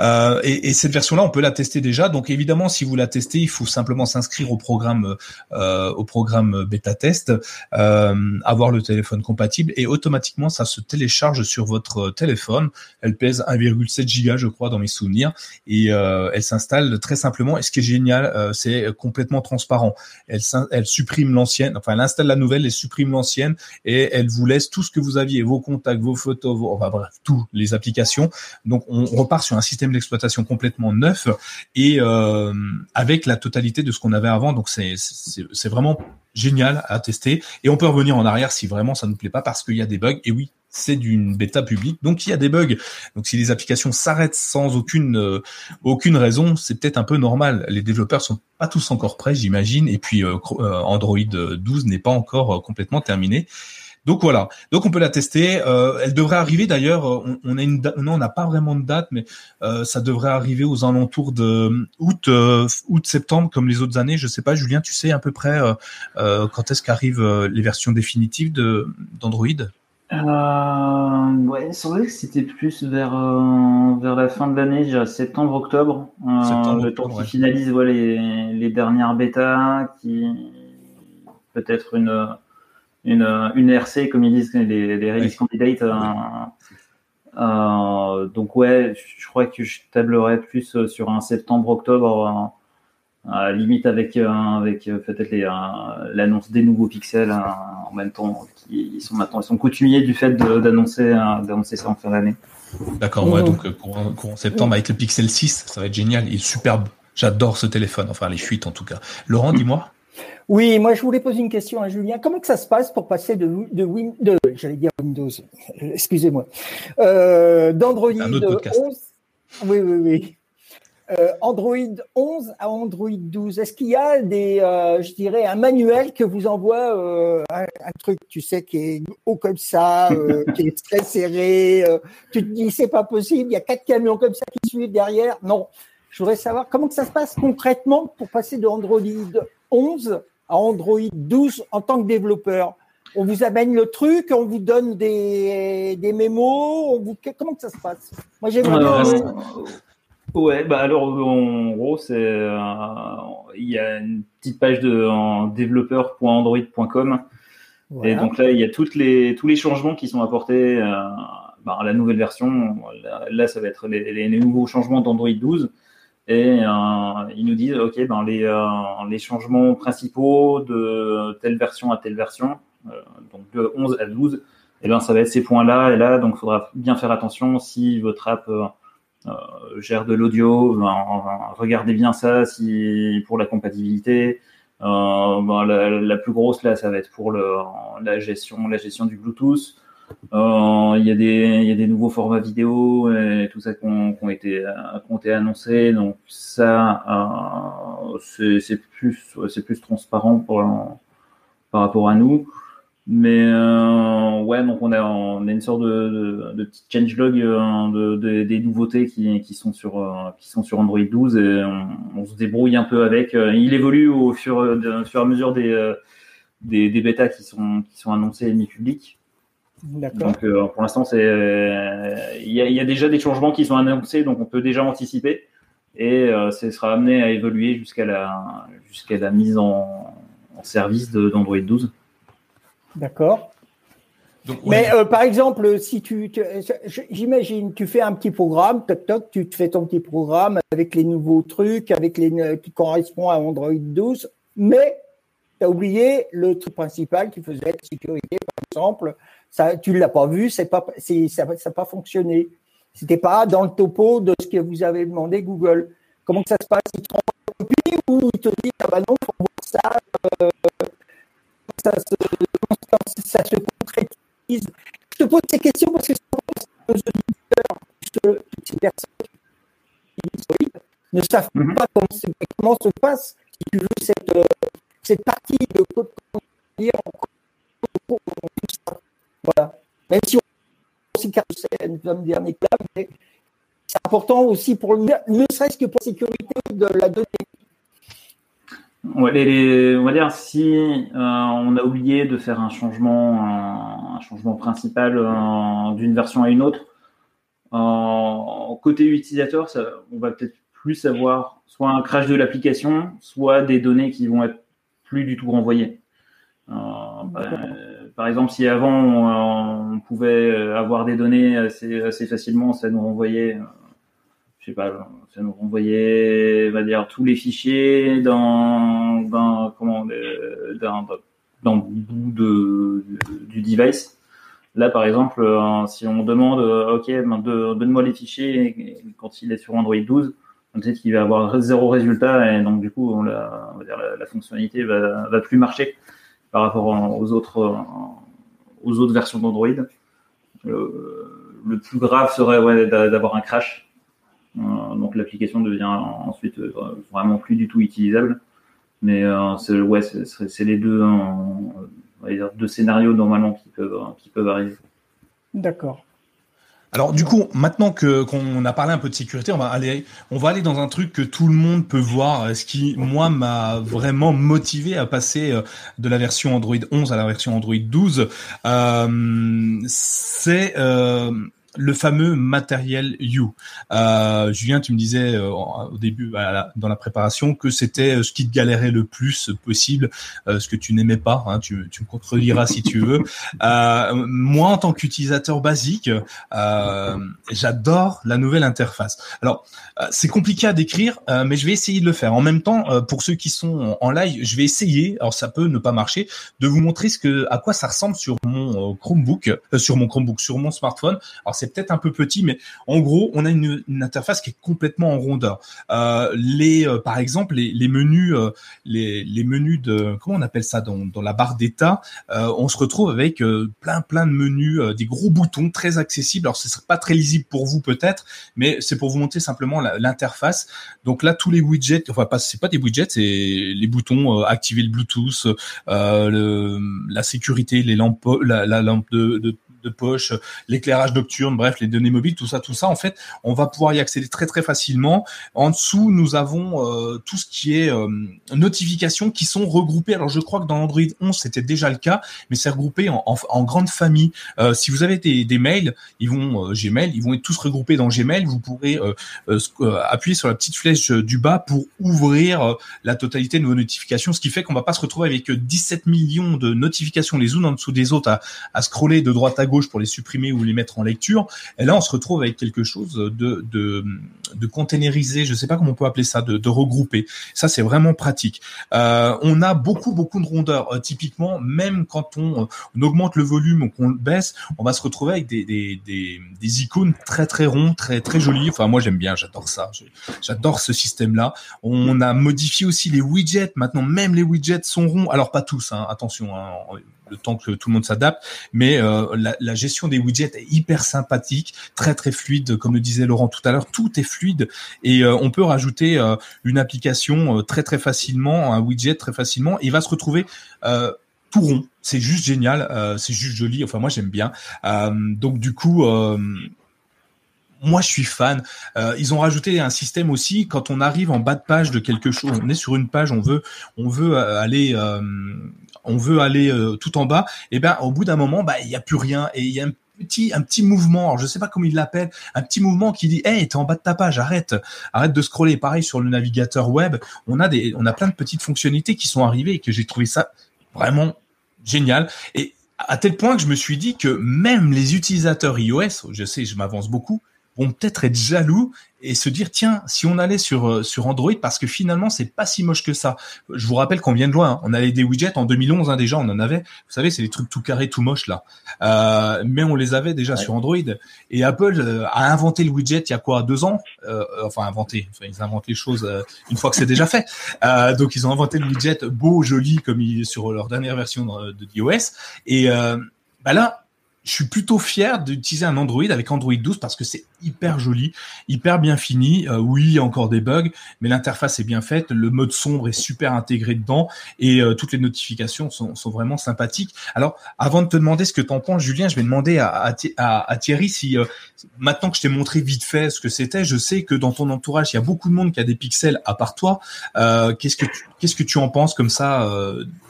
Euh, et, et, cette version-là, on peut la tester déjà. Donc évidemment, si vous la testez, il faut simplement s'inscrire au programme euh, au programme bêta test, euh, avoir le téléphone compatible et automatiquement ça se télécharge sur votre téléphone. Elle pèse 1,7 giga, je crois, dans mes souvenirs, et euh, elle s'installe très simplement. Et ce qui est génial, c'est complètement transparent. Elle, elle supprime l'ancienne, enfin elle installe la nouvelle, elle supprime l'ancienne et elle vous laisse tout ce que vous aviez, vos contacts, vos photos, vos, enfin bref, tout, les applications donc on repart sur un système d'exploitation complètement neuf et euh, avec la totalité de ce qu'on avait avant. Donc c'est vraiment génial à tester et on peut revenir en arrière si vraiment ça nous plaît pas parce qu'il y a des bugs. Et oui, c'est d'une bêta publique, donc il y a des bugs. Donc si les applications s'arrêtent sans aucune euh, raison, c'est peut-être un peu normal. Les développeurs sont pas tous encore prêts, j'imagine, et puis euh, Android 12 n'est pas encore complètement terminé. Donc voilà. Donc on peut la tester. Euh, elle devrait arriver d'ailleurs. Euh, on, a une non, on n'a pas vraiment de date, mais euh, ça devrait arriver aux alentours de août, août septembre comme les autres années. Je sais pas, Julien, tu sais à peu près quand est-ce qu'arrivent les versions définitives de d'Android? Euh, ouais, il semblait que c'était plus vers, vers la fin de l'année, septembre, octobre. septembre, le temps qui finalise les, les dernières bêtas, qui peut-être une, une, une RC, comme ils disent les, les release candidates. Euh, euh, donc ouais, je crois que je tablerais plus euh, sur un septembre-octobre, euh, limite avec avec peut-être l'annonce des nouveaux pixels en même temps. Qui, ils sont maintenant ils sont coutumiers du fait d'annoncer d'annoncer ça en fin d'année. D'accord, ouais, donc courant, courant, septembre avec le Pixel 6, ça va être génial, il est superbe. J'adore ce téléphone, enfin les fuites en tout cas. Laurent, dis-moi. Oui, moi je voulais poser une question à Julien. Comment que ça se passe pour passer de, de, de j'allais dire Windows, excusez-moi, euh, d'Android 11, oui, oui, oui, euh, Android 11 à Android 12. Est-ce qu'il y a des, euh, je dirais, un manuel que vous envoie euh, un, truc, tu sais, qui est haut comme ça, euh, qui est très serré. Euh, tu te dis c'est pas possible, il y a quatre camions comme ça qui suivent derrière. Non, je voudrais savoir comment que ça se passe concrètement pour passer de Android 11 à Android 12 en tant que développeur. On vous amène le truc, on vous donne des, des mémos, on vous... comment que ça se passe? Moi j'ai euh, Ouais, bah alors en gros c'est euh, il y a une petite page de développeur.android.com et donc là il y a toutes les tous les changements qui sont apportés euh, bah, à la nouvelle version. Là, ça va être les, les nouveaux changements d'Android 12 et euh, ils nous disent ok ben les euh, les changements principaux de telle version à telle version euh, donc de 11 à 12 et eh ben ça va être ces points là et là donc faudra bien faire attention si votre app gère de l'audio ben, regardez bien ça si pour la compatibilité ben, la, la, plus grosse là ça va être pour le, la gestion la gestion du Bluetooth euh, il y, a des, y a des nouveaux formats vidéo et tout ça qui ont, été, qui ont été annoncés. Donc ça, euh, c'est plus, plus transparent par rapport à nous. Mais euh, ouais, donc on a, on a une sorte de, de, petit changelog euh, de, de, des nouveautés qui, qui sont sur euh, qui sont sur Android 12 et on, on, se débrouille un peu avec. Il évolue au fur, au fur et à mesure des, des, bêtas qui sont qui sont annoncés et mis publics. Donc euh, pour l'instant, c'est euh, il y, a, y, a déjà des changements qui sont annoncés, donc on peut déjà anticiper et euh, ce sera amené à évoluer jusqu'à la jusqu'à la mise en, en service d'Android 12. D'accord. Mais par exemple, si tu, j'imagine, tu fais un petit programme, toc toc, tu te fais ton petit programme avec les nouveaux trucs, avec les qui correspond à Android 12, mais tu as oublié le truc principal qui faisait la sécurité, par exemple, ça, tu l'as pas vu, c'est pas, c'est, ça n'a pas fonctionné. C'était pas dans le topo de ce que vous avez demandé Google. Comment que ça se passe? Il te copie ou il te dit ah bah non, faut voir ça, euh, ça, se, ça se concrétise. Je te pose ces questions parce que nos auditeurs, toutes ces personnes qui ne savent mm-hmm. pas comment, comment, se passe, si tu veux, cette, euh, cette partie de code dire. Voilà. Même si on aussi comme dernier cas, mais c'est important aussi pour ne serait-ce que pour la sécurité de la donnée. les, on va dire si euh, on a oublié de faire un changement, un, changement principal euh, d'une version à une autre, euh, côté utilisateur, ça, on va peut-être plus avoir soit un crash de l'application, soit des données qui vont être plus du tout renvoyées. Bah, par exemple, si avant on, pouvait avoir des données assez, assez facilement, ça nous renvoyait je sais pas, ça nous renvoyait, on va dire, tous les fichiers dans, dans comment, dans, dans le bout de, du device. Là, par exemple, euh, si on demande, euh, OK, ben, donne-moi les fichiers, quand il est sur Android 12, on sait qu'il va avoir zéro résultat et donc du coup, on, la, va dire, la, fonctionnalité va, va plus marcher par rapport aux autres, aux autres versions d'Android. le plus grave serait d'avoir un crash euh, donc l'application devient ensuite euh, vraiment plus du tout utilisable. Mais euh, c'est ouais, les deux, deux scénarios normalement qui peuvent, qui peuvent arriver. D'accord. Alors du coup, maintenant que qu'on a parlé un peu de sécurité, on va aller on va aller dans un truc que tout le monde peut voir, ce qui moi m'a vraiment motivé à passer de la version Android 11 à la version Android 12. Euh, c'est euh, le fameux matériel You. Euh, Julien, tu me disais euh, au début, dans la préparation, que c'était euh, ce qui te galérait le plus possible, ce que tu n'aimais pas. Hein, tu, tu, me contrediras si tu veux. moi, en tant qu'utilisateur basique, j'adore la nouvelle interface. Alors, c'est compliqué à décrire, mais je vais essayer de le faire. En même temps, pour ceux qui sont en live, je vais essayer. Alors, ça peut ne pas marcher, de vous montrer ce que, à quoi ça ressemble sur mon Chromebook, sur mon Chromebook, sur mon smartphone. Alors, c'est peut-être un peu petit, mais en gros, on a une, interface qui est complètement en rondeur. Euh, les, euh, par exemple, les, menus, euh, les, menus de, comment on appelle ça dans, la barre d'état, on se retrouve avec plein plein de menus, des gros boutons très accessibles. Alors, ce serait pas très lisible pour vous peut-être, mais c'est pour vous montrer simplement l'interface. Donc là, tous les widgets, enfin c'est pas des widgets, c'est les boutons activer le Bluetooth, la sécurité, les lampes, la, lampe de poche, l'éclairage nocturne, bref, les données mobiles, tout ça, tout ça, en fait, on va pouvoir y accéder très très facilement. En dessous, nous avons euh, tout ce qui est euh, notifications qui sont regroupées. Alors, je crois que dans Android 11, c'était déjà le cas, mais c'est regroupé en, en, grande famille. Euh, si vous avez des, des mails, ils vont Gmail, ils vont être tous regroupés dans Gmail. Vous pourrez appuyer sur la petite flèche du bas pour ouvrir la totalité de vos notifications, ce qui fait qu'on va pas se retrouver avec 17 millions de notifications les unes en dessous des autres à, à scroller de droite à gauche pour les supprimer ou les mettre en lecture. Et là, on se retrouve avec quelque chose de, de, de containerisé, je sais pas comment on peut appeler ça, de, regrouper. Ça, c'est vraiment pratique. Euh, on a beaucoup, beaucoup de rondeur. Euh, typiquement, même quand on, on, augmente le volume ou qu'on le baisse, on va se retrouver avec des, des, des, des icônes très, très ronds, très, très jolies. Enfin, moi, j'aime bien, j'adore ça. J'adore ce système-là. On a modifié aussi les widgets. Maintenant, même les widgets sont ronds. Alors, pas tous, hein, attention. Hein, le temps que tout le monde s'adapte. Mais euh, la, gestion des widgets est hyper sympathique, très très fluide, comme le disait Laurent tout à l'heure. Tout est fluide et euh, on peut rajouter euh, une application très très facilement, un widget très facilement. Et il va se retrouver tout rond. C'est juste génial, c'est juste joli. Enfin moi j'aime bien. donc du coup moi je suis fan. ils ont rajouté un système aussi. Quand on arrive en bas de page de quelque chose, on est sur une page, on veut on veut aller on veut aller euh, tout en bas, et eh ben au bout d'un moment, bah il y a plus rien. Et il y a un petit un petit mouvement, alors je sais pas comment il l'appelle, un petit mouvement qui dit "Hey, t'es en bas de ta page, arrête, arrête de scroller." Pareil sur le navigateur web, on a des on a plein de petites fonctionnalités qui sont arrivées et que j'ai trouvé ça vraiment génial. Et à tel point que je me suis dit que même les utilisateurs iOS, je sais, je m'avance beaucoup, vont peut-être être jaloux et se dire tiens si on allait sur euh, sur Android parce que finalement c'est pas si moche que ça. Je vous rappelle qu'on vient de loin. Hein. On avait des widgets en 2011 hein, déjà, on en avait. Vous savez c'est des trucs tout carrés, tout moches là. Euh, mais on les avait déjà sur Android. Et Apple euh, a inventé le widget il y a quoi deux ans? Euh, enfin inventé. Enfin, ils inventent les choses une fois que c'est déjà fait. donc ils ont inventé le widget beau, joli comme il est sur leur dernière version de, de iOS. Et bah là je suis plutôt fier d'utiliser un Android avec Android 12 parce que c'est hyper joli, hyper bien fini. Euh, oui, il y a encore des bugs, mais l'interface est bien faite, le mode sombre est super intégré dedans et euh, toutes les notifications sont, sont, vraiment sympathiques. Alors, avant de te demander ce que t'en penses, Julien, je vais demander à, à, Thierry si euh, maintenant que je t'ai montré vite fait ce que c'était, je sais que dans ton entourage, il y a beaucoup de monde qui a des pixels à part toi. qu'est-ce que qu'est-ce que tu en penses comme ça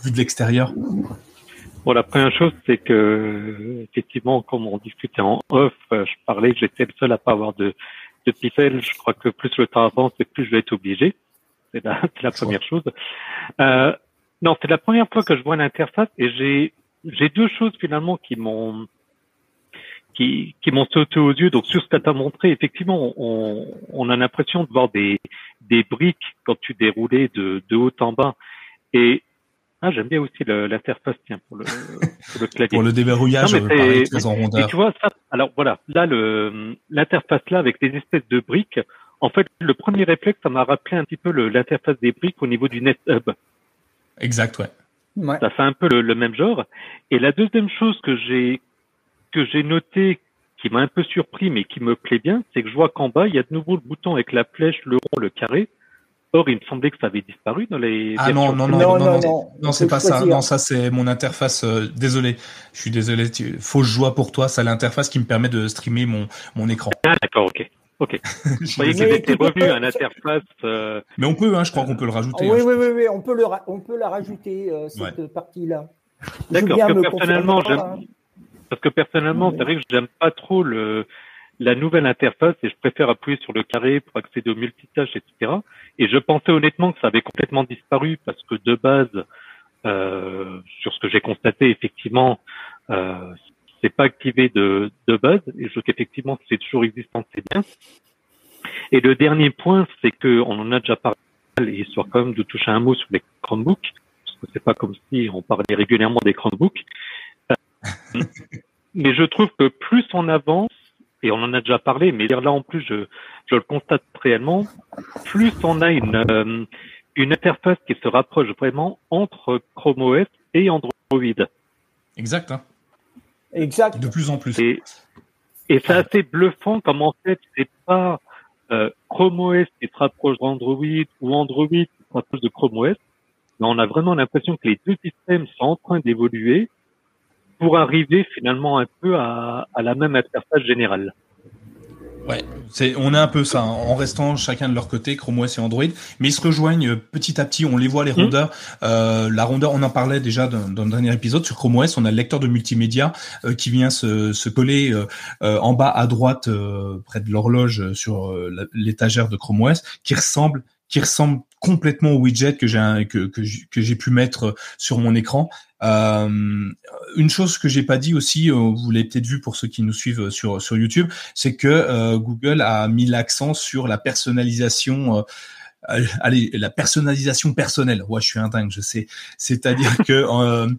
vu de l'extérieur? Bon, la première chose, c'est que effectivement, comme on discutait en off, euh, je parlais que j'étais le seul à pas avoir de, de pixels. Je crois que plus le temps avance, et plus je vais être obligé. C'est la, la première chose. Euh, non, c'est la première fois que je vois l'interface et j'ai j'ai deux choses finalement qui m'ont qui, qui m'ont sauté aux yeux. Donc sur ce que tu as montré, effectivement, on, on a l'impression de voir des des briques quand tu déroulais de, de haut en bas. Et ah, j'aime bien aussi l'interface, tiens, pour le, pour le clavier. pour le déverrouillage, non, pareil, très en rondeur. Et tu vois, ça, alors voilà, là, le, l'interface là, avec des espèces de briques, en fait, le premier réflexe, ça m'a rappelé un petit peu l'interface des briques au niveau du NetHub. Exact, ouais. ouais. Ça fait un peu le, même genre. Et la deuxième chose que j'ai, que j'ai noté, qui m'a un peu surpris, mais qui me plaît bien, c'est que je vois qu'en bas, il y a de nouveau le bouton avec la flèche, le rond, le carré. Or, il me semblait que ça avait disparu dans les. Ah non, non, non, non, non, non, non, c'est pas ça. Non, ça, c'est mon interface. Euh, désolé, je suis désolé. Fausse joie pour toi. C'est l'interface qui me permet de streamer mon, mon écran. Ah, d'accord, ok. Ok. je croyais qu'il était revenu à l'interface. Euh... Mais on peut, hein, je crois qu'on peut le rajouter. Oui, hein, oui, oui, oui, on peut, le on peut la rajouter, euh, cette ouais. partie-là. D'accord, parce que personnellement, j'aime. Hein. Parce que personnellement, c'est vrai que j'aime pas trop le la nouvelle interface et je préfère appuyer sur le carré pour accéder aux multitâches, etc. Et je pensais honnêtement que ça avait complètement disparu parce que de base, euh, sur ce que j'ai constaté, effectivement, euh, c'est pas activé de, de base. Et je trouve qu'effectivement, c'est toujours existant, c'est bien. Et le dernier point, c'est que on en a déjà parlé, histoire quand même de toucher un mot sur les Chromebooks, parce que c'est pas comme si on parlait régulièrement des Chromebooks. Euh, mais je trouve que plus on avance, et on en a déjà parlé, mais là en plus je, je le constate réellement, plus on a une, euh, une interface qui se rapproche vraiment entre Chrome OS et Android. Exact. Hein. Exact. De plus en plus. Et, et c'est assez bluffant comme en fait c'est pas euh, Chrome OS qui se rapproche d'Android ou Android qui se rapproche de Chrome OS, mais on a vraiment l'impression que les deux systèmes sont en train d'évoluer pour arriver finalement un peu à, à la même interface générale. Ouais, c'est on est un peu ça, hein, en restant chacun de leur côté, Chrome OS et Android, mais ils se rejoignent petit à petit. On les voit les mmh. rondeurs. Euh, la rondeur, on en parlait déjà dans, dans, le dernier épisode sur Chrome OS. On a le lecteur de multimédia euh, qui vient se, se coller euh, euh en bas à droite, euh, près de l'horloge sur l'étagère de Chrome OS, qui ressemble qui ressemble complètement au widget que j'ai que, que, que j'ai pu mettre sur mon écran. Euh, une chose que j'ai pas dit aussi, euh, vous l'avez peut-être vu pour ceux qui nous suivent sur sur YouTube, c'est que euh, Google a mis l'accent sur la personnalisation. Euh, allez, la personnalisation personnelle. Ouais, je suis un dingue, je sais. C'est-à-dire que on,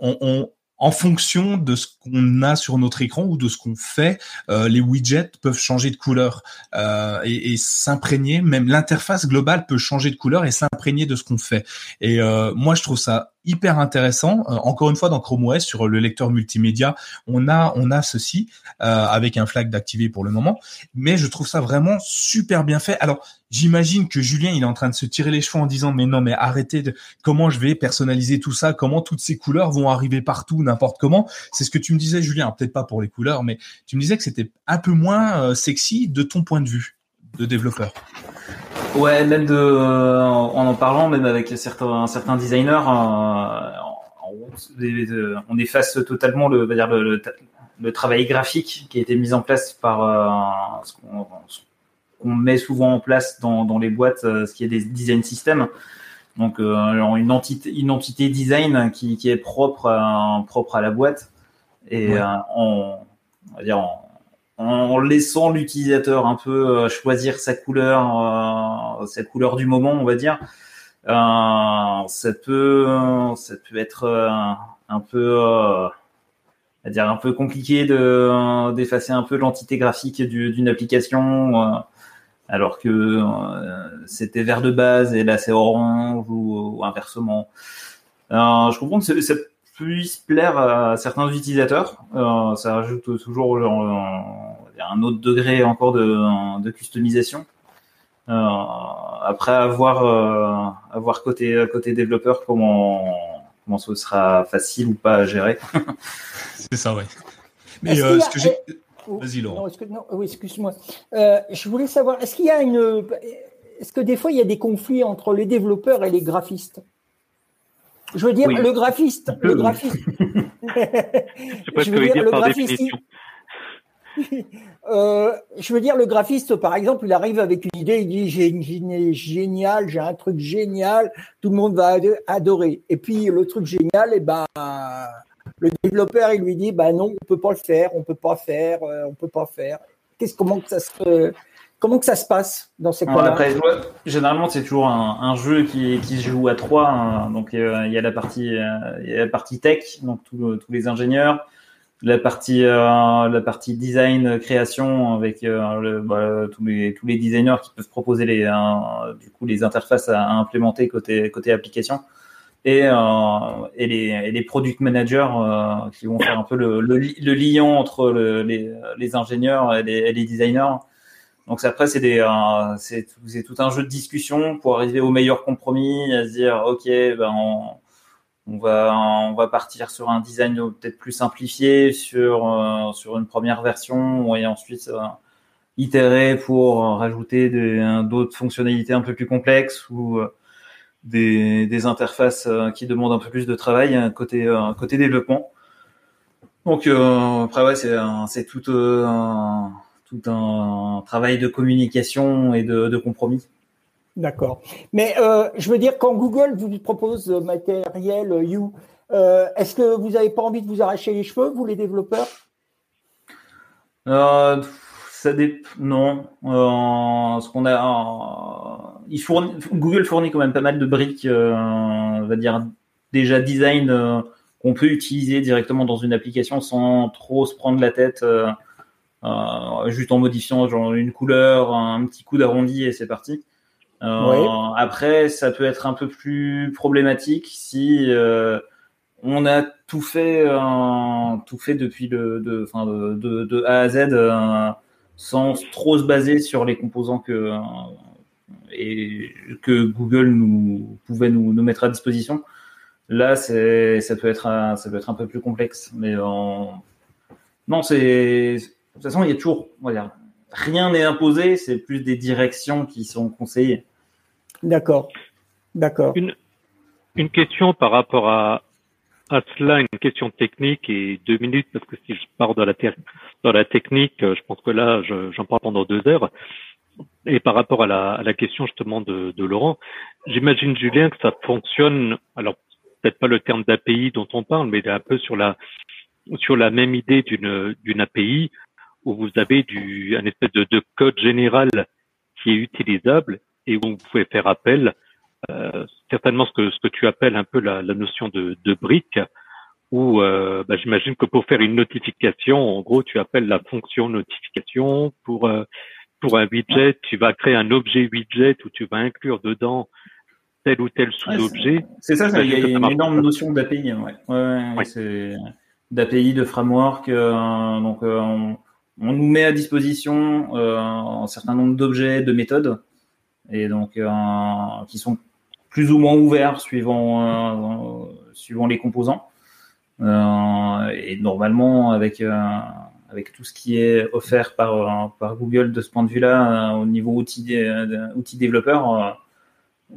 on en fonction de ce qu'on a sur notre écran ou de ce qu'on fait, euh, les widgets peuvent changer de couleur euh, et, et s'imprégner. Même l'interface globale peut changer de couleur et s'imprégner de ce qu'on fait. Et euh, moi, je trouve ça hyper intéressant. Euh, encore une fois, dans Chrome OS, sur le lecteur multimédia, on a on a ceci euh, avec un flag d'activer pour le moment, mais je trouve ça vraiment super bien fait. Alors, j'imagine que Julien, il est en train de se tirer les cheveux en disant mais non, mais arrêtez de comment je vais personnaliser tout ça, comment toutes ces couleurs vont arriver partout, n'importe comment? C'est ce que tu me disais, Julien. Peut-être pas pour les couleurs, mais tu me disais que c'était un peu moins euh, sexy de ton point de vue de développeur. Ouais, même de, euh, en en parlant, même avec certains, certains designers, euh, on, efface totalement le, dire le, le, travail graphique qui a été mis en place par euh, ce qu'on met souvent en place dans, dans les boîtes, ce qui est des design systems. Donc une entité, une entité design qui, qui est propre à, propre à la boîte et on, on va dire en laissant l'utilisateur un peu euh, choisir sa couleur, euh, sa couleur du moment, on va dire. Euh, ça peut, ça peut être un peu, à dire un peu compliqué de d'effacer un peu l'entité graphique d'une application, alors que c'était vert de base et là c'est orange ou, inversement. je comprends que puisse plaire à certains utilisateurs. Euh, ça rajoute toujours un autre degré encore de, de customisation. Euh, après avoir avoir côté côté développeur comment comment ce sera facile ou pas à gérer. C'est ça, ouais. Mais ce que j'ai Vas-y, Laurent. oui, excuse-moi. je voulais savoir, est-ce qu'il y a une, est-ce que des fois il y a des conflits entre les développeurs et les graphistes? Je veux dire, le graphiste, le graphiste. je veux dire, le graphiste. Euh, je veux dire, le graphiste, par exemple, il arrive avec une idée, il dit j'ai une idée géniale, j'ai un truc génial, tout le monde va adorer. Et puis le truc génial, et eh ben le développeur, il lui dit bah non, on peut pas le faire, on peut pas faire, euh, on peut pas faire. Qu'est-ce comment que ça se Comment que ça se passe dans ces cas-là Généralement, c'est toujours un, jeu qui, qui, se joue à trois. Hein. Donc, euh, il y a la partie, euh, il y a la partie tech, donc tous les ingénieurs, la partie, euh, la partie design, création, avec bah, tous les tous les designers qui peuvent proposer les, du coup, les interfaces à, implémenter côté côté application. Et, et, les, et les product managers qui vont faire un peu le, le, lien entre les, les ingénieurs et les, et les designers donc après, c'est des, euh, c'est tout un jeu de discussion pour arriver au meilleur compromis, à se dire, ok, ben on, va on va partir sur un design peut-être plus simplifié sur euh, sur une première version et ensuite euh, itérer pour rajouter d'autres fonctionnalités un peu plus complexes ou des, des interfaces qui demandent un peu plus de travail côté côté développement. Donc après ouais, c'est c'est tout un tout un travail de communication et de, compromis. D'accord. Mais euh, je veux dire, quand Google vous propose matériel You, euh, est-ce que vous n'avez pas envie de vous arracher les cheveux, vous les développeurs? Euh, Ça dépend. Non. ce qu'on a, il fournit, Google fournit quand même pas mal de briques, on va dire déjà design qu'on peut utiliser directement dans une application sans trop se prendre la tête euh, juste en modifiant genre une couleur, un petit coup d'arrondi et c'est parti. Euh, après, ça peut être un peu plus problématique si euh, on a tout fait, tout fait depuis le, de, enfin de, de, de, A à Z sans trop se baser sur les composants que et que Google nous pouvait nous, nous mettre à disposition. Là, c'est ça peut être ça peut être un peu plus complexe, mais non, c'est de toute façon, il y a toujours, rien n'est imposé, c'est plus des directions qui sont conseillées. D'accord, d'accord. Une, une question par rapport à, à cela, une question technique et deux minutes, parce que si je pars dans la, dans la technique, je pense que là, j'en parle pendant deux heures. Et par rapport à la, à la question justement de, de Laurent, j'imagine Julien que ça fonctionne. Alors peut-être pas le terme d'API dont on parle, mais un peu sur la sur la même idée d'une d'une API où vous avez du, un espèce de, de, code général qui est utilisable et où vous pouvez faire appel, euh, certainement ce que, ce que tu appelles un peu la, la notion de, de brique, où euh, bah, j'imagine que pour faire une notification, en gros, tu appelles la fonction notification. Pour euh, pour un widget, tu vas créer un objet widget où tu vas inclure dedans tel ou tel sous-objet. c'est ça, il y a une énorme notion d'API. Ouais. Ouais, ouais. c'est d'API, de framework. Euh, donc, euh, on, on nous met à disposition euh, un certain nombre d'objets, de méthodes, et donc euh, qui sont plus ou moins ouverts suivant euh, les composants. et normalement, avec tout ce qui est offert par Google de ce point de vue-là, au niveau outil outil développeur,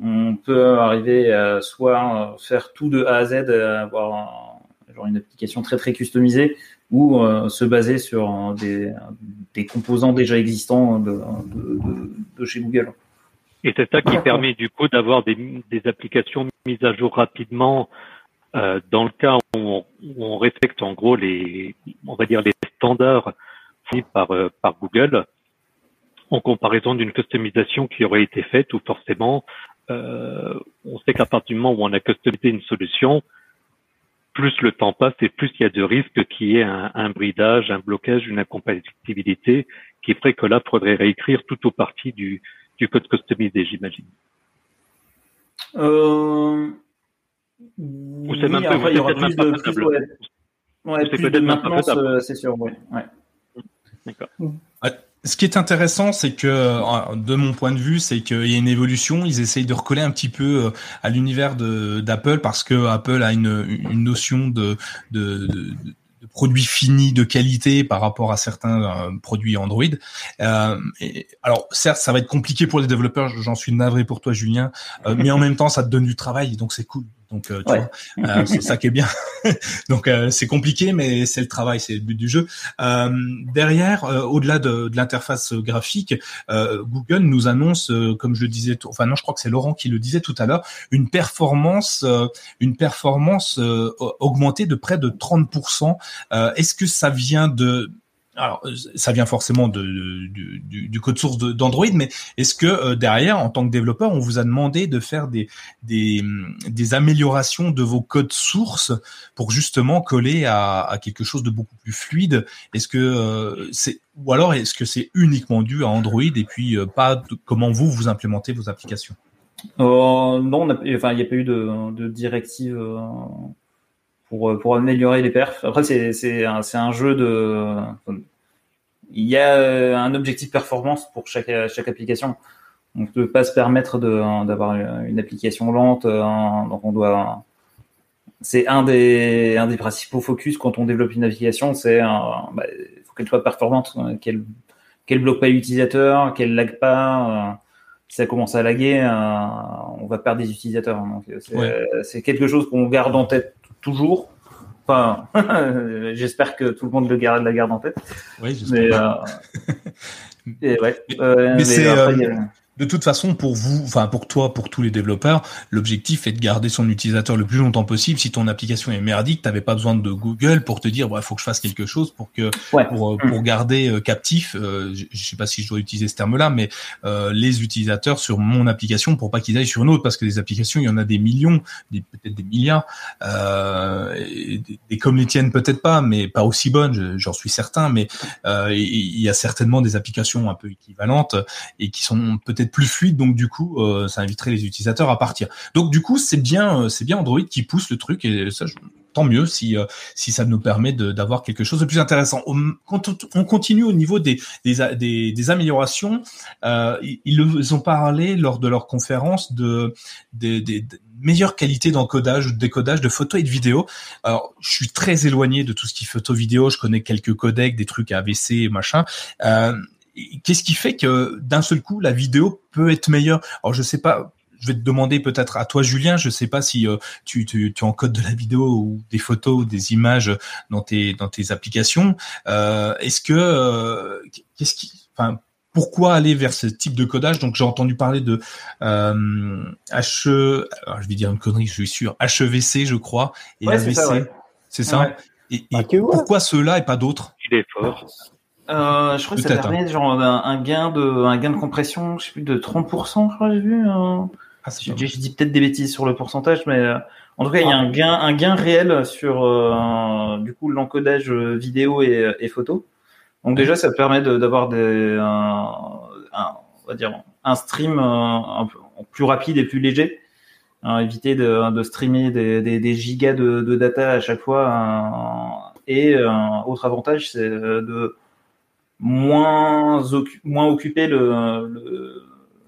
on peut arriver à soit faire tout de A à Z, avoir une application très très customisée, ou euh, se baser sur euh, des, des, composants déjà existants de, de, de, chez Google. Et c'est ça qui permet du coup d'avoir des, des, applications mises à jour rapidement euh, dans le cas où on, où on, respecte en gros les, on va dire les standards par, euh, par Google, en comparaison d'une customisation qui aurait été faite où forcément euh, on sait qu'à partir du moment où on a customisé une solution, plus le temps passe et plus il y a de risques qu'il y ait un, bridage, un blocage, une incompatibilité qui ferait que là, il faudrait réécrire tout ou partie du, du code customisé, j'imagine. Euh, Ou c'est même pas, il y aura plus de, plus, ouais, plus de maintenance, c'est sûr, ouais. ouais. D'accord. Ah, ce qui est intéressant, c'est que, euh, de mon point de vue, c'est qu'il y a une évolution. Ils essayent de recoller un petit peu euh, à l'univers d'Apple parce que Apple a une, notion de, de, de de produits finis de qualité par rapport à certains euh, produits Android. Alors certes, ça va être compliqué pour les développeurs, j'en suis navré pour toi Julien, mais en même temps, ça te donne du travail, donc c'est cool. Donc, euh, tu vois, euh, c'est ça qui est bien. Donc, euh, c'est compliqué, mais c'est le travail, c'est le but du jeu. derrière, au-delà de, de l'interface graphique, Google nous annonce, comme je le disais, enfin non, je crois que c'est Laurent qui le disait tout à l'heure, une performance, une performance augmentée de près de 30%. Est-ce que ça vient de alors, euh, ça vient forcément de, du, code source d'Android, mais est-ce que euh, derrière, en tant que développeur, on vous a demandé de faire des, des, améliorations de vos codes sources pour justement coller à, quelque chose de beaucoup plus fluide? Est-ce que euh, c'est ou alors est-ce que c'est uniquement dû à Android et puis pas comment vous vous implémentez vos applications? Non, enfin il n'y a pas eu de, de directive pour, pour améliorer les perfs. Après, c'est, c'est, un, c'est un jeu de. Il y a euh, un objectif performance pour chaque, chaque application. Donc, ne peut pas se permettre de, d'avoir une application lente. Euh, donc, on doit. C'est un des, un des principaux focus quand on développe une application. C'est bah, faut qu'elle soit performante, qu'elle, qu'elle bloque pas l'utilisateur, qu'elle lag pas. si ça commence à laguer, on va perdre des utilisateurs. C'est quelque chose qu'on garde en tête toujours. Enfin, j'espère que tout le monde le garde, la garde en tête. Oui, j'espère. Mais, euh, ouais. Euh, mais, c'est. De toute façon, pour vous, enfin pour toi, pour tous les développeurs, l'objectif est de garder son utilisateur le plus longtemps possible. Si ton application est merdique, t'avais pas besoin de Google pour te dire, il faut que je fasse quelque chose pour que pour, euh, pour garder euh, captif. Euh, je, sais pas si je dois utiliser ce terme-là, mais euh, les utilisateurs sur mon application pour pas qu'ils aillent sur une autre, parce que des applications, il y en a des millions, peut-être des milliards, euh, et, comme les tiennes peut-être pas, mais pas aussi bonnes, j'en suis certain. Mais il y a certainement des applications un peu équivalentes et qui sont peut-être plus fluide, donc du coup, euh, ça inviterait les utilisateurs à partir. Donc du coup, c'est bien, euh, c'est bien Android qui pousse le truc et ça, tant mieux si euh, si ça nous permet d'avoir quelque chose de plus intéressant. Quand on continue au niveau des des, des, améliorations, ils, ont parlé lors de leur conférence de des, des meilleure qualité d'encodage ou de décodage de photos et de vidéos. Alors, je suis très éloigné de tout ce qui est photo vidéo. Je connais quelques codecs, des trucs AVC, machin. Qu'est-ce qui fait que d'un seul coup la vidéo peut être meilleure? Alors je sais pas, je vais te demander peut-être à toi Julien, je sais pas si euh, tu, tu, tu encodes de la vidéo ou des photos ou des images dans tes dans tes applications. Euh, Est-ce que euh, qu'est-ce qui, enfin pourquoi aller vers ce type de codage? Donc j'ai entendu parler de euh, HE, alors je vais dire une connerie, je suis sûr, HEVC je crois et AVC. C'est ça. Et, et pourquoi ceux-là et pas d'autres? Il est fort. Euh, je crois que ça permet hein. genre un, gain de un gain de compression, je sais plus de 30%, je crois j'ai vu. Hein. Ah, je, dis peut-être des bêtises sur le pourcentage, mais euh, en tout cas il y a un gain un gain réel sur euh, du coup l'encodage vidéo et, et photo. Donc déjà ça permet d'avoir des un, on va dire un stream un, plus rapide et plus léger. Hein, éviter de, de streamer des, des, des, gigas de, de data à chaque fois. et un autre avantage, c'est de moins, moins occupé le, le,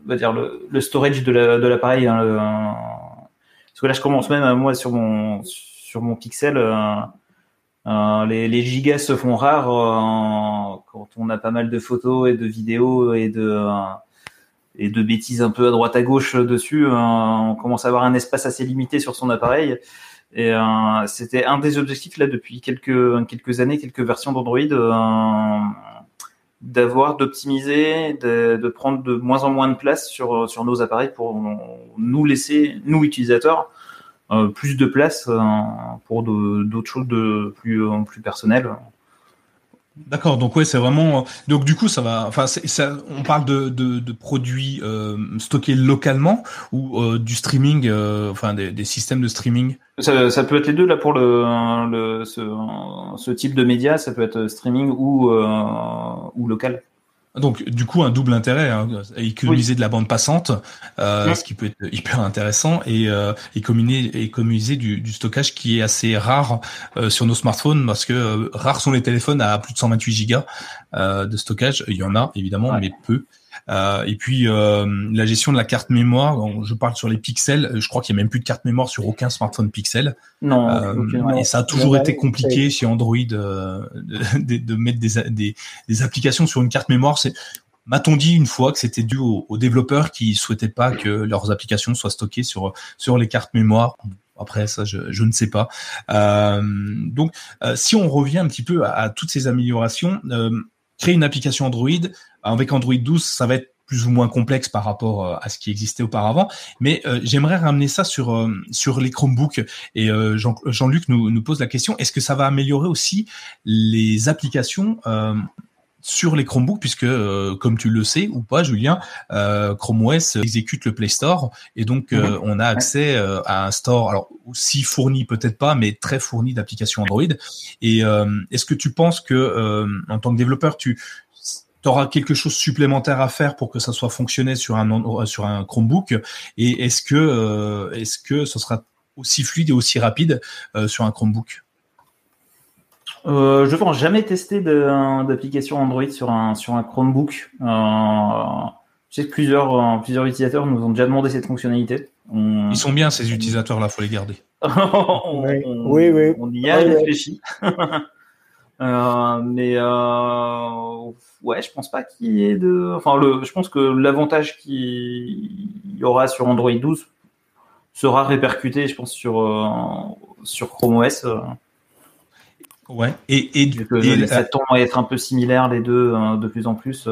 va dire le, le storage de l'appareil. La, de hein, parce que là, je commence même moi sur mon sur mon Pixel. Euh, euh, les, les, gigas se font rares euh, quand on a pas mal de photos et de vidéos et de euh, et de bêtises un peu à droite à gauche dessus. on commence à avoir un espace assez limité sur son appareil. Et c'était un des objectifs là depuis quelques quelques années, quelques versions d'Android d'avoir, d'optimiser, de, prendre de moins en moins de place sur, sur nos appareils pour nous laisser, nous utilisateurs, euh, plus de place euh, pour d'autres choses de plus, plus personnelles. D'accord, donc ouais, c'est vraiment. Donc du coup, ça va. Enfin, ça, on parle de, de, de produits euh, stockés localement ou euh, du streaming, euh, enfin des, systèmes de streaming? Ça, peut être les deux là pour le, ce, ce, type de média. Ça peut être streaming ou ou local. Donc, du coup, un double intérêt, hein, économiser de la bande passante, euh, ce qui peut être hyper intéressant, et euh, économiser, du, du, stockage qui est assez rare euh, sur nos smartphones, parce que rares sont les téléphones à plus de 128 gigas euh, de stockage. Il y en a évidemment, mais peu. Euh, et puis euh, la gestion de la carte mémoire, je parle sur les pixels, je crois qu'il n'y a même plus de carte mémoire sur aucun smartphone Pixel. Non. Euh, et ça a toujours été compliqué chez Android de, de, mettre des, des, des, applications sur une carte mémoire. C'est M'a-t-on dit une fois que c'était dû aux, développeurs qui souhaitaient pas que leurs applications soient stockées sur sur les cartes mémoire? Après ça, je, je ne sais pas. Euh, donc, si on revient un petit peu à, à toutes ces améliorations, euh, créer une application Android, avec Android 12, ça va être plus ou moins complexe par rapport euh, à ce qui existait auparavant. Mais euh, j'aimerais ramener ça sur euh, sur les Chromebooks. Et Jean, Jean-Luc nous, nous pose la question est-ce que ça va améliorer aussi les applications sur les Chromebooks, puisque comme tu le sais ou pas, Julien, Chrome OS exécute le Play Store et donc on a accès à un store, alors aussi fourni peut-être pas, mais très fourni d'applications Android. Et est-ce que tu penses que en tant que développeur, tu tu auras quelque chose supplémentaire à faire pour que ça soit fonctionné sur un sur un Chromebook et est-ce que euh, est-ce que ce sera aussi fluide et aussi rapide euh, sur un Chromebook? Euh, je pense jamais tester d'application Android sur un sur un Chromebook. je sais que plusieurs plusieurs utilisateurs nous ont déjà demandé cette fonctionnalité. Ils sont bien ces utilisateurs là, faut les garder. on, oui, oui, on y a réfléchi. mais ouais, je pense pas qu'il y ait de. Enfin, le, je pense que l'avantage qu'il y aura sur Android 12 sera répercuté, je pense, sur euh, sur Chrome OS. Euh. Ouais. Et, et, et ça tend à être un peu similaire les deux euh, de plus en plus.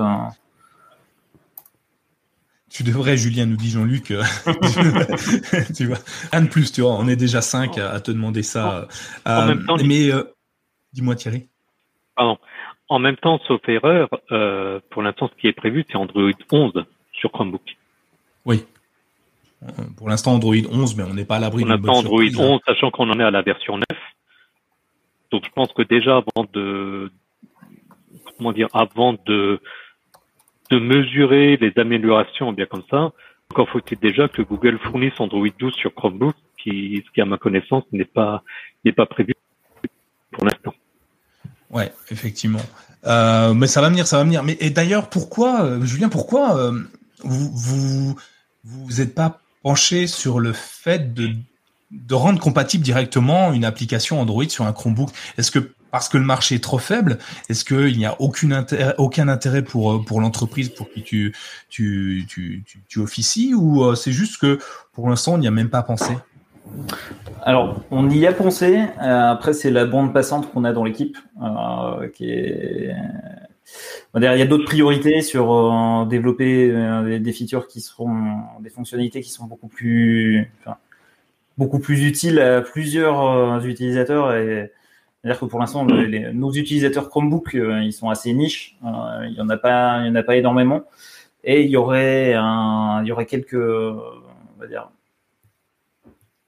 Tu devrais, Julien, nous dit Jean-Luc. tu vois, un de plus, tu vois. On est déjà cinq à, te demander ça. mais dis-moi, Thierry. Pardon. En même temps, sauf erreur, euh, pour l'instant, ce qui est prévu, c'est Android 11 sur Chromebook. Oui. Euh, pour l'instant, Android 11, mais on n'est pas à l'abri de Pour Android 11, hein. sachant qu'on en est à la version 9. Donc, je pense que déjà, avant de, comment dire, avant de, de mesurer les améliorations bien comme ça, encore faut-il déjà que Google fournisse Android 12 sur Chromebook, qui, ce qui, à ma connaissance, n'est pas, n'est pas prévu pour l'instant. Ouais, effectivement. Euh, mais ça va venir, ça va venir. Mais et d'ailleurs, pourquoi, euh, Julien, pourquoi euh, vous vous vous êtes pas penché sur le fait de rendre compatible directement une application Android sur un Chromebook? Est-ce que parce que le marché est trop faible Est-ce qu'il n'y a aucune aucun intérêt pour l'entreprise pour qui tu tu tu tu, tu officies ou c'est juste que pour l'instant on n'y a même pas pensé? Alors, on y a pensé. Euh, après, c'est la bande passante qu'on a dans l'équipe, euh, est. il y a d'autres priorités sur euh, développer des, features qui seront, des fonctionnalités qui sont beaucoup plus, beaucoup plus utiles à plusieurs utilisateurs. C'est-à-dire que pour l'instant, nos utilisateurs Chromebook, ils sont assez niches. il y en a pas, en a pas énormément. Et il y aurait un, il y aurait quelques, on va dire,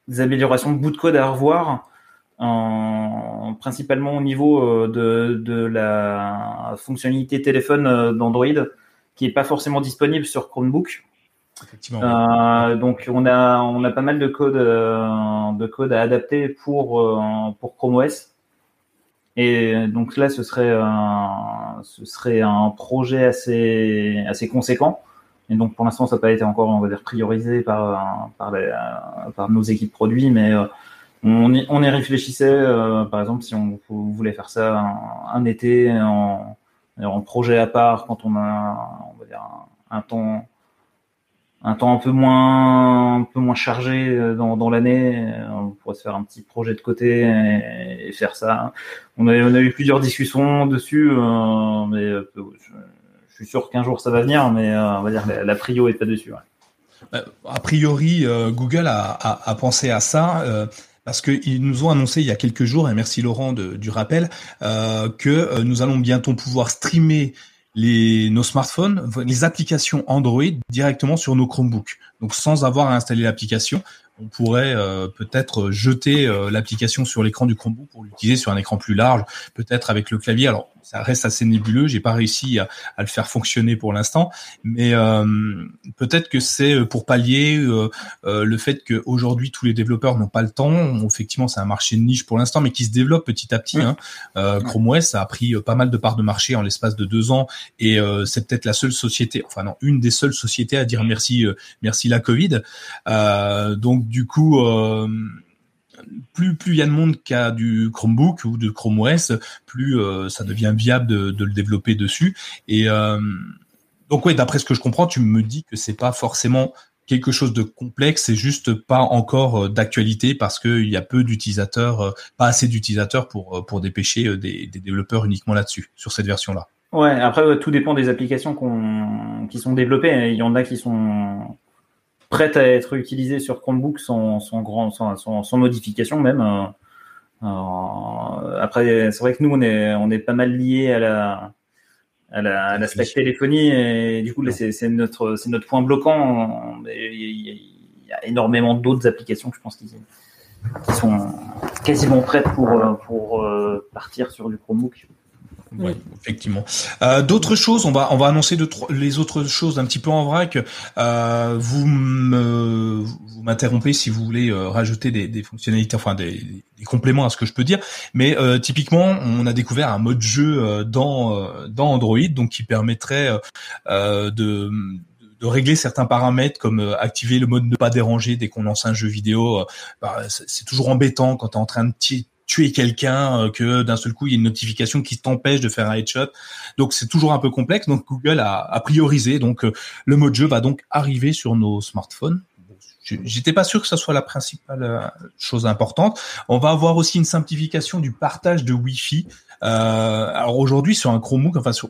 des améliorations de bout de code à revoir, en, principalement au niveau euh, de, de la fonctionnalité téléphone euh, d'Android, qui est pas forcément disponible sur Chromebook. Euh, donc on a on a pas mal de code euh, de code à adapter pour pour Chrome OS. Et donc là ce serait un, ce serait un projet assez assez conséquent. Et donc pour l'instant, ça n'a pas été encore, on va dire, priorisé par par, par nos équipes produits, mais euh, on y, on y réfléchissait. Euh, par exemple, si on, voulait faire ça un, été en, en, projet à part, quand on a, on va dire, un, temps un temps un peu moins un peu moins chargé euh, dans, dans l'année, on pourrait se faire un petit projet de côté et, faire ça. On a, on a eu plusieurs discussions dessus, euh, mais je suis sûr qu'un jour ça va venir, mais euh, on va dire la, la prio est pas dessus. Euh, a priori, euh, Google a, pensé à ça parce qu'ils nous ont annoncé il y a quelques jours, et merci Laurent du rappel, que nous allons bientôt pouvoir streamer nos smartphones, les applications Android directement sur nos Chromebooks. Donc sans avoir à installer l'application, on pourrait euh, peut-être jeter euh, l'application sur l'écran du Chromebook pour l'utiliser sur un écran plus large, peut-être avec le clavier. Alors ça reste assez nébuleux, j'ai pas réussi à, le faire fonctionner pour l'instant, mais euh, peut-être que c'est pour pallier le fait qu'aujourd'hui tous les développeurs n'ont pas le temps. Effectivement, c'est un marché de niche pour l'instant, mais qui se développe petit à petit. Hein. Chrome OS a pris pas mal de parts de marché en l'espace de deux ans, et c'est peut-être la seule société, enfin non, une des seules sociétés à dire merci, merci la Covid. donc du coup, euh, plus il y a de monde qui a du Chromebook ou de Chrome OS, plus euh, ça devient viable de, le développer dessus. Et euh, donc ouais, d'après ce que je comprends, tu me dis que c'est pas forcément quelque chose de complexe, c'est juste pas encore d'actualité parce qu'il y a peu d'utilisateurs, pas assez d'utilisateurs pour pour dépêcher des, développeurs uniquement là-dessus, sur cette version-là. Ouais, après tout dépend des applications qui sont développées. Il y en a qui sont prête à être utilisée sur Chromebook sans, sans, grand, sans, sans, modification même. Euh, euh, après, c'est vrai que nous, on est, on est pas mal lié à la, à la, à la stack téléphonie et du coup, c'est notre, c'est notre point bloquant. Il y, a énormément d'autres applications, je pense, qui, qui sont quasiment prêtes pour, pour euh, partir sur du Chromebook. Oui, effectivement. Euh, D'autres choses, on va on va annoncer les autres choses un petit peu en vrac. Euh, vous me, vous m'interrompez si vous voulez euh, rajouter des, des, fonctionnalités, enfin des, des, compléments à ce que je peux dire. Mais euh, typiquement, on a découvert un mode jeu euh, dans dans Android, donc qui permettrait de de régler certains paramètres comme activer le mode ne pas déranger dès qu'on lance un jeu vidéo. Bah, c'est toujours embêtant quand tu es en train de tuer quelqu'un, euh, que d'un seul coup il y a une notification qui t'empêche de faire un headshot. Donc c'est toujours un peu complexe. Donc Google a, a priorisé. Donc euh, le mode jeu va donc arriver sur nos smartphones. J'étais pas sûr que ça soit la principale euh, chose importante. On va avoir aussi une simplification du partage de Wi-Fi. Euh, alors aujourd'hui sur un Chromebook, enfin sur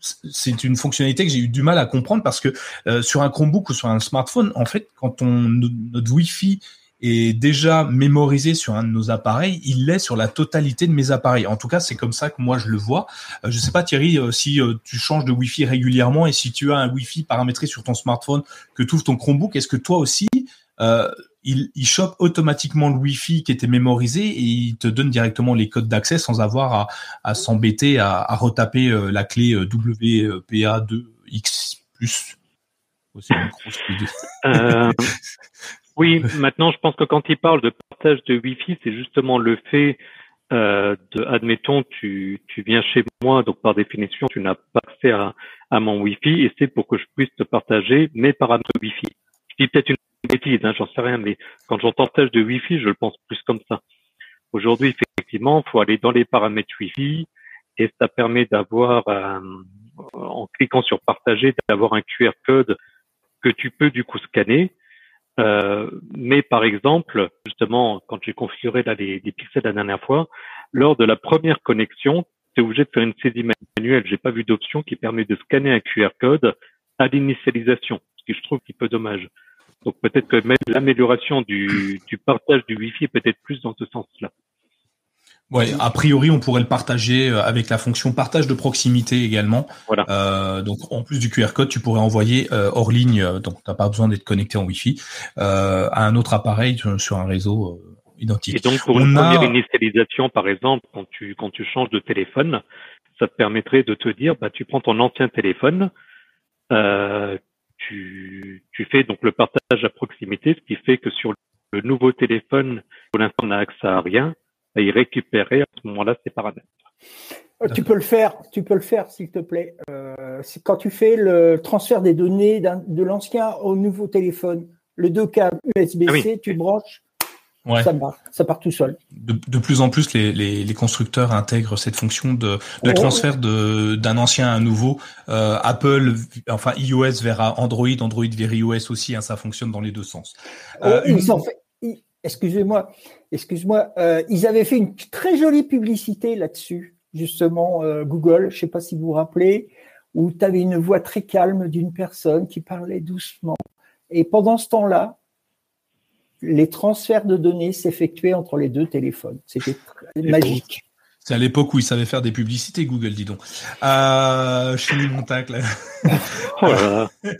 c'est une fonctionnalité que j'ai eu du mal à comprendre parce que sur un Chromebook ou sur un smartphone, en fait, quand on notre Wi-Fi est déjà mémorisé sur un de nos appareils, il l'est sur la totalité de mes appareils. En tout cas, c'est comme ça que moi je le vois. Euh, je sais pas Thierry euh, si euh, tu changes de Wi-Fi régulièrement et si tu as un Wi-Fi paramétré sur ton smartphone que tu ouvres ton Chromebook, est-ce que toi aussi il, il chope automatiement le Wi-Fi qui était mémorisé et il te donne directement les codes d'accès sans avoir à, à s'embêter à, à, retaper la clé WPA2X+. C'est une grosse Oui, maintenant, je pense que quand il parle de partage de Wi-Fi, c'est justement le fait euh, de, admettons, tu, tu viens chez moi, donc par définition, tu n'as pas accès à, à mon Wi-Fi, et c'est pour que je puisse te partager mes paramètres Wi-Fi. Je dis peut-être une bêtise, hein, j'en sais rien, mais quand j'entends partage de Wi-Fi, je le pense plus comme ça. Aujourd'hui, effectivement, faut aller dans les paramètres Wi-Fi, et ça permet d'avoir, euh, en cliquant sur partager, d'avoir un QR code que tu peux du coup scanner euh, mais par exemple, justement, quand j'ai configuré là, les, pixels la dernière fois, lors de la première connexion, es obligé de faire une saisie manuelle. J'ai pas vu d'option qui permet de scanner un QR code à l'initialisation, ce qui je trouve un peu dommage. Donc peut-être que même l'amélioration du, du partage du Wi-Fi est peut-être plus dans ce sens-là. Ouais, a priori, on pourrait le partager euh, avec la fonction partage de proximité également. Voilà. Euh, donc, en plus du QR code, tu pourrais envoyer euh, hors ligne, euh, donc tu n'as pas besoin d'être connecté en Wi-Fi, euh, à un autre appareil sur un réseau identique. Et donc, pour une première initialisation, par exemple, quand tu quand tu changes de téléphone, ça te permettrait de te dire, bah, tu prends ton ancien téléphone, tu tu fais donc le partage à proximité, ce qui fait que sur le nouveau téléphone, pour l'instant, on n'a accès à rien et récupérer à ce moment-là ces paramètres. Euh, tu peux le faire, tu peux le faire, s'il te plaît. Euh, quand tu fais le transfert des données de l'ancien au nouveau téléphone, le deux câbles USB-C, ah tu branches, ça part, ça part tout seul. De, plus en plus, les, constructeurs intègrent cette fonction de, de transfert d'un ancien à un nouveau. Euh, Apple, enfin iOS vers Android, Android vers iOS aussi, hein, ça fonctionne dans les deux sens. Euh, excusez-moi, excuse-moi, euh, ils avaient fait une très jolie publicité là-dessus, justement, euh, Google, je ne sais pas si vous vous rappelez, où tu avais une voix très calme d'une personne qui parlait doucement. Et pendant ce temps-là, les transferts de données s'effectuaient entre les deux téléphones. C'était magique. C'est à l'époque où il savait faire des publicités, Google, dis donc. Euh, je finis mon tacle. oh là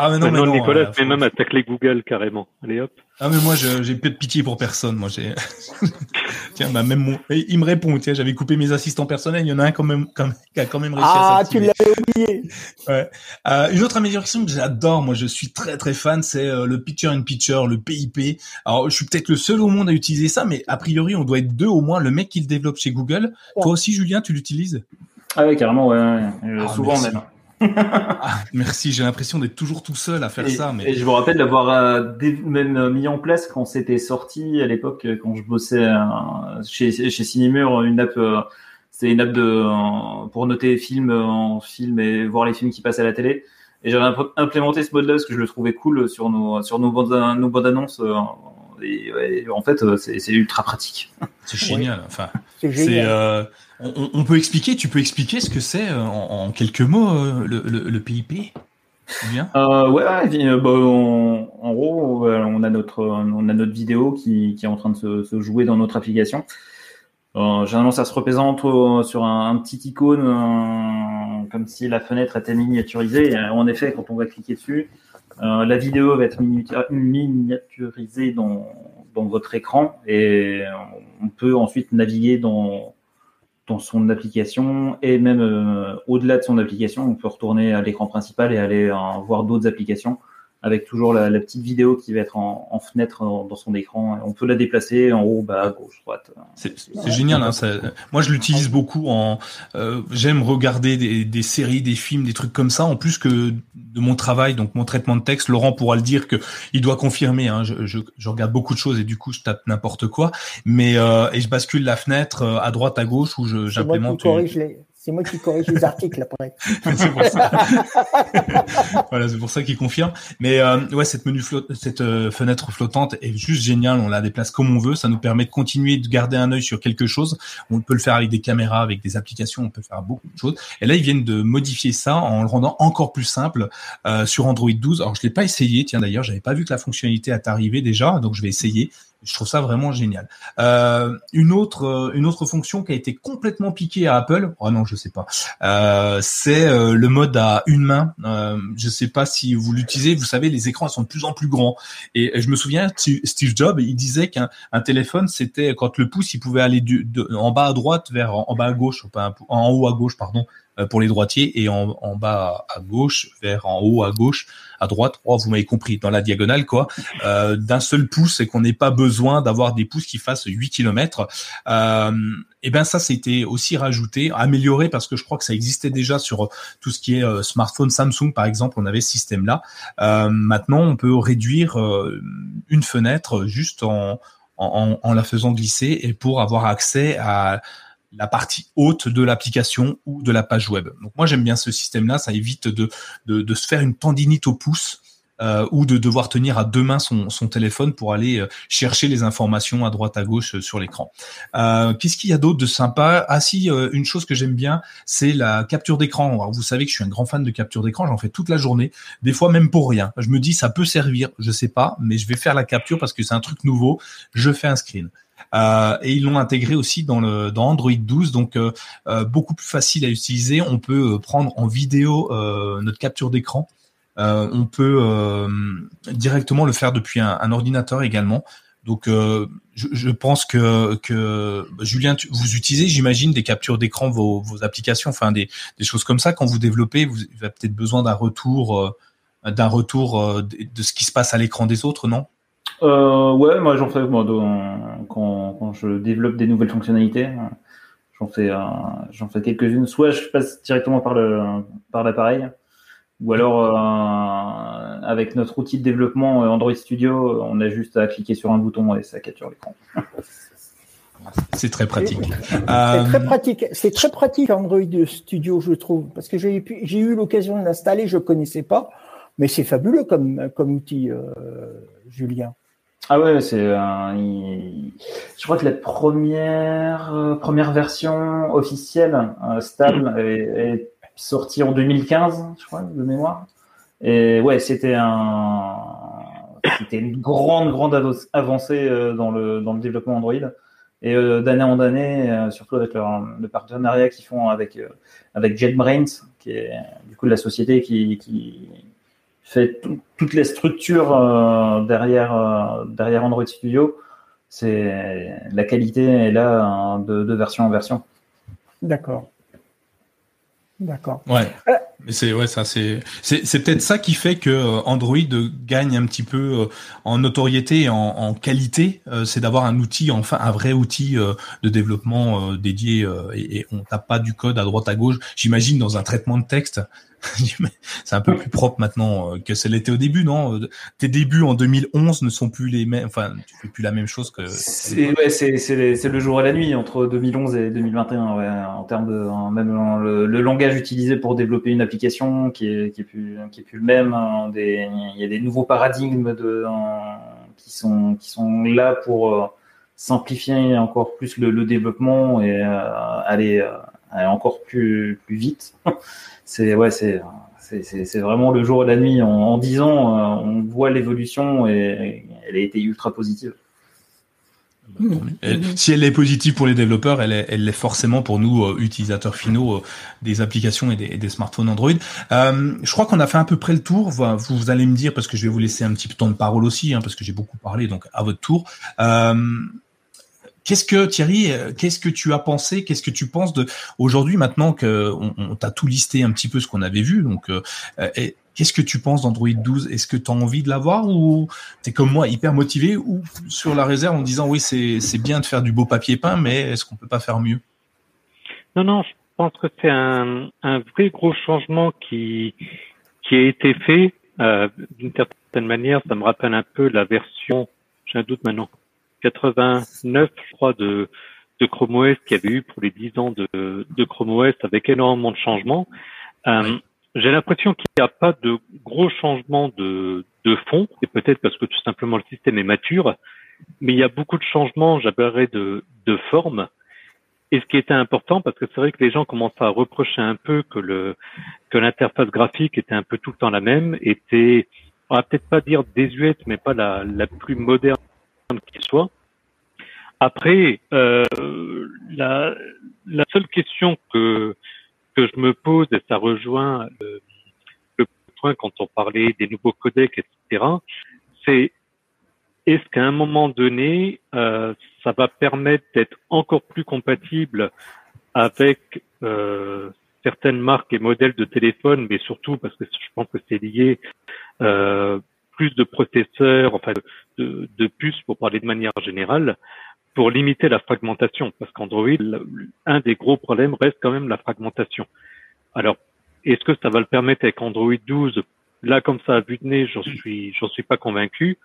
Ah, mais non, mais non, Nicolas euh, même à tacler Google carrément. Allez hop. Ah, mais moi, j'ai peu de pitié pour personne. Moi, j'ai. tiens, bah, même mon... il me répond. Tiens, j'avais coupé mes assistants personnels. Il y en a un quand même, qui a quand même réussi ah, à Ah, tu l'avais oublié. Ouais. Euh, une autre amélioration que j'adore, moi, je suis très très fan, c'est euh, le picture in picture, le PIP. Alors, je suis peut-être le seul au monde à utiliser ça, mais a priori, on doit être deux au moins. Le mec qui le développe chez Google. Toi aussi, Julien, tu l'utilises? Ah oui, carrément, ouais. Ah, souvent même. Ah, merci, j'ai l'impression d'être toujours tout seul à faire ça. Mais... Et je vous rappelle d'avoir euh, même euh, mis en place quand c'était sorti à l'époque, euh, quand je bossais chez, chez Cinemur, une app, c'est une app de, pour noter les films en film et voir les films qui passent à la télé. Et j'avais implémenté ce mode-là parce que je le trouvais cool sur nos, sur nos bandes, nos bandes annonces. Et, en fait, c'est ultra pratique. C'est génial. Enfin, c'est on, peut expliquer, tu peux expliquer ce que c'est euh, en, quelques mots euh, le, le, PIP Bien? Euh, ouais, bah, en gros, on a notre vidéo qui, est en train de se, jouer dans notre application. généralement, ça se représente sur un, petit icône, comme si la fenêtre était miniaturisée. en effet, quand on va cliquer dessus, la vidéo va être miniaturisée dans votre écran et on peut ensuite naviguer dans dans son application et même euh, au-delà de son application, on peut retourner à l'écran principal et aller euh, voir d'autres applications avec toujours la, petite vidéo qui va être en, fenêtre dans, son écran. On peut la déplacer en haut, bas, gauche, droite. C'est génial. Hein, ça, moi, je l'utilise beaucoup. En, euh, j'aime regarder des, des, séries, des films, des trucs comme ça. En plus que de mon travail, donc mon traitement de texte, Laurent pourra le dire que il doit confirmer. Hein, je, je, je, regarde beaucoup de choses et du coup, je tape n'importe quoi. Mais euh, et je bascule la fenêtre euh, à droite, à gauche où j'implémente. C'est moi qui corrige les articles après. c'est pour ça. voilà, c'est pour ça qu'il confirme. Mais euh, ouais, cette menu cette euh, fenêtre flottante est juste géniale. On la déplace comme on veut. Ça nous permet de continuer de garder un œil sur quelque chose. On peut le faire avec des caméras, avec des applications. On peut faire beaucoup de choses. Et là, ils viennent de modifier ça en le rendant encore plus simple euh, sur Android 12. Alors, je l'ai pas essayé. Tiens, d'ailleurs, j'avais pas vu que la fonctionnalité est arrivée déjà, donc je vais essayer. Je trouve ça vraiment génial. Euh, une autre euh, une autre fonction qui a été complètement piquée à Apple, oh non je sais pas, euh, c'est le mode à une main. Euh, je sais pas si vous l'utilisez. Vous savez les écrans sont de plus en plus grands et, je me souviens Steve Jobs il disait qu'un un téléphone c'était quand le pouce il pouvait aller en bas à droite vers en, bas à gauche, en haut à gauche pardon pour les droitiers et en, en, bas à gauche vers en haut à gauche à droite. Oh vous m'avez compris dans la diagonale quoi. Euh, d'un seul pouce et qu'on n'ait pas besoin d'avoir des pouces qui fassent 8 km euh, et ben ça c'était aussi rajouté amélioré parce que je crois que ça existait déjà sur tout ce qui est euh, smartphone Samsung par exemple on avait ce système là euh, maintenant on peut réduire une fenêtre juste en, en, en la faisant glisser et pour avoir accès à la partie haute de l'application ou de la page web. Donc moi j'aime bien ce système-là, ça évite de, de, se faire une tendinite au pouce euh, ou de devoir tenir à deux mains son, son téléphone pour aller euh, chercher les informations à droite à gauche euh, sur l'écran. Qu'est-ce qu'il y a d'autre de sympa? Ah si, une chose que j'aime bien, c'est la capture d'écran. Vous savez que je suis un grand fan de capture d'écran, j'en fais toute la journée, des fois même pour rien. Je me dis ça peut servir, je sais pas, mais je vais faire la capture parce que c'est un truc nouveau. Je fais un screen. Euh, et ils l'ont intégré aussi dans Android 12, donc euh, euh, beaucoup plus facile à utiliser. On peut prendre en vidéo notre capture d'écran. on peut directement le faire depuis un, ordinateur également. Donc, je, pense que, que Julien, vous utilisez, j'imagine, des captures d'écran, vos, applications, enfin des, des choses comme ça. Quand vous développez, vous avez peut-être besoin d'un retour, d'un retour de, ce qui se passe à l'écran des autres, non? Euh, ouais, moi j'en fais moi, quand, quand, je développe des nouvelles fonctionnalités. J'en fais, euh, j'en fais quelques-unes. Soit je passe directement par le par l'appareil, ou alors euh, avec notre outil de développement euh, Android Studio, on a juste à cliquer sur un bouton et ça capture l'écran. C'est très pratique. C'est très pratique. C'est très pratique Android Studio, je trouve, parce que j'ai j'ai eu l'occasion de l'installer, je connaissais pas, mais c'est fabuleux comme comme outil, Julien. Ah ouais, c'est je crois que la première euh, première version officielle euh, stable est, sortie en 2015, je crois de mémoire. Et ouais, c'était un c'était une grande grande avancée euh, dans le dans le développement Android. Et d'année en année, surtout avec le partenariat qu'ils font avec avec JetBrains, qui est du coup la société qui, qui fait toutes les structures derrière derrière Android Studio, c'est la qualité est là hein, de, de version en version. D'accord. D'accord. Ouais. Euh, mais c'est ouais ça c'est c'est peut-être ça qui fait que euh, Android gagne un petit peu euh, en notoriété et en, qualité, c'est d'avoir un outil enfin un vrai outil de développement dédié et, et, on tape pas du code à droite à gauche. J'imagine dans un traitement de texte, c'est un peu plus propre maintenant euh, que ça l'était au début, non? Euh, Tes débuts en 2011 ne sont plus les mêmes, enfin, tu fais plus la même chose que. C'est ouais, c'est le jour et la nuit entre 2011 et 2021, ouais, en termes de même le, langage utilisé pour développer une application qui est plus qui est plus le même. Hein, des, il y a des nouveaux paradigmes de qui sont là pour euh, simplifier encore plus le, développement et aller, aller encore plus vite. c'est ouais, c'est vraiment le jour et la nuit. En, dix ans, euh, on voit l'évolution et, elle a été ultra positive. Si elle est positive pour les développeurs, elle est, elle est forcément pour nous euh, utilisateurs finaux euh, des applications et des, smartphones Android. je crois qu'on a fait à peu près le tour. Vous, vous, allez me dire parce que je vais vous laisser un petit peu de temps de parole aussi, hein, parce que j'ai beaucoup parlé. Donc à votre tour. Qu'est-ce que Thierry, euh, qu'est-ce que tu as pensé, qu'est-ce que tu penses de aujourd'hui maintenant que on, t'a tout listé un petit peu ce qu'on avait vu, donc euh, qu'est-ce que tu penses d'Android 12 Est-ce que tu as envie de l'avoir ou tu es comme moi hyper motivé ou sur la réserve en disant oui c'est bien de faire du beau papier peint, mais est-ce qu'on peut pas faire mieux? Non non, je pense que c'est un, un vrai gros changement qui qui a été fait euh, d'une certaine manière. Ça me rappelle un peu la version, j'ai un doute maintenant 89, je crois, de, de Chrome OS qu'il y avait eu pour les 10 ans de, de Chrome OS avec énormément de changements. Euh, J'ai l'impression qu'il n'y a pas de gros changements de, de fond, et peut-être parce que tout simplement le système est mature, mais il y a beaucoup de changements, j'appellerais, de, de forme. Et ce qui était important, parce que c'est vrai que les gens commencent à reprocher un peu que le que l'interface graphique était un peu tout le temps la même, était, on va peut-être pas dire désuète, mais pas la, la plus moderne qu'il soit. Après, euh, la, la, seule question que, que je me pose, et ça rejoint le, le point quand on parlait des nouveaux codecs, etc., c'est est-ce qu'à un moment donné, euh, ça va permettre d'être encore plus compatible avec euh, certaines marques et modèles de téléphone, mais surtout parce que je pense que c'est lié euh, plus de processeurs, enfin de, de, puces pour parler de manière générale, pour limiter la fragmentation. Parce qu'Android, un des gros problèmes reste quand même la fragmentation. Alors, est-ce que ça va le permettre avec Android 12 Là, comme ça, à vue de nez, j'en suis, j'en suis pas convaincu.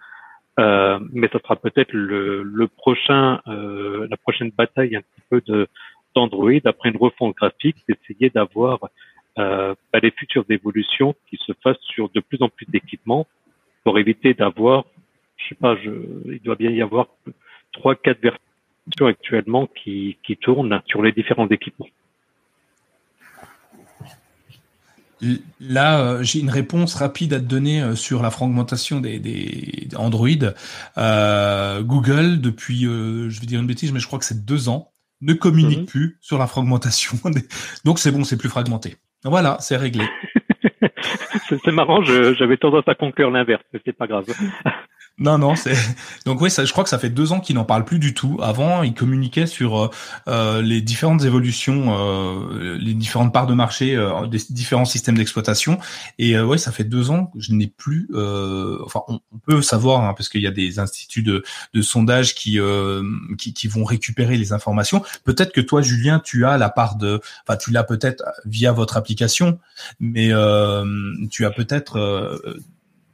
Euh, mais ça sera peut-être le, le, prochain, euh, la prochaine bataille un petit peu de d'Android après une refonte graphique, d'essayer d'avoir euh, bah, les futures évolutions qui se fassent sur de plus en plus d'équipements pour éviter d'avoir, je sais pas, je, il doit bien y avoir trois, quatre versions actuellement qui, qui tournent sur les différents équipements. Là, euh, j'ai une réponse rapide à te donner euh, sur la fragmentation des, des Android. Euh, Google, depuis, je vais dire une bêtise, mais je crois que c'est deux ans, ne communique mhm. plus sur la fragmentation. Donc c'est bon, c'est plus fragmenté. Voilà, c'est réglé. c'est marrant, j'avais tendance à conclure l'inverse, mais c'est pas grave. Non, non, c'est donc oui, je crois que ça fait deux ans qu'il n'en parle plus du tout. Avant, il communiquait sur euh, euh les différentes évolutions, euh, les différentes parts de marché euh, des différents systèmes d'exploitation. Et ouais, ça fait deux ans que je n'ai plus. enfin, on, peut savoir hein, parce qu'il y a des instituts de, de sondage qui, qui, qui vont récupérer les informations. Peut-être que toi, Julien, tu as la part de, enfin, tu l'as peut-être via votre application, mais tu as peut-être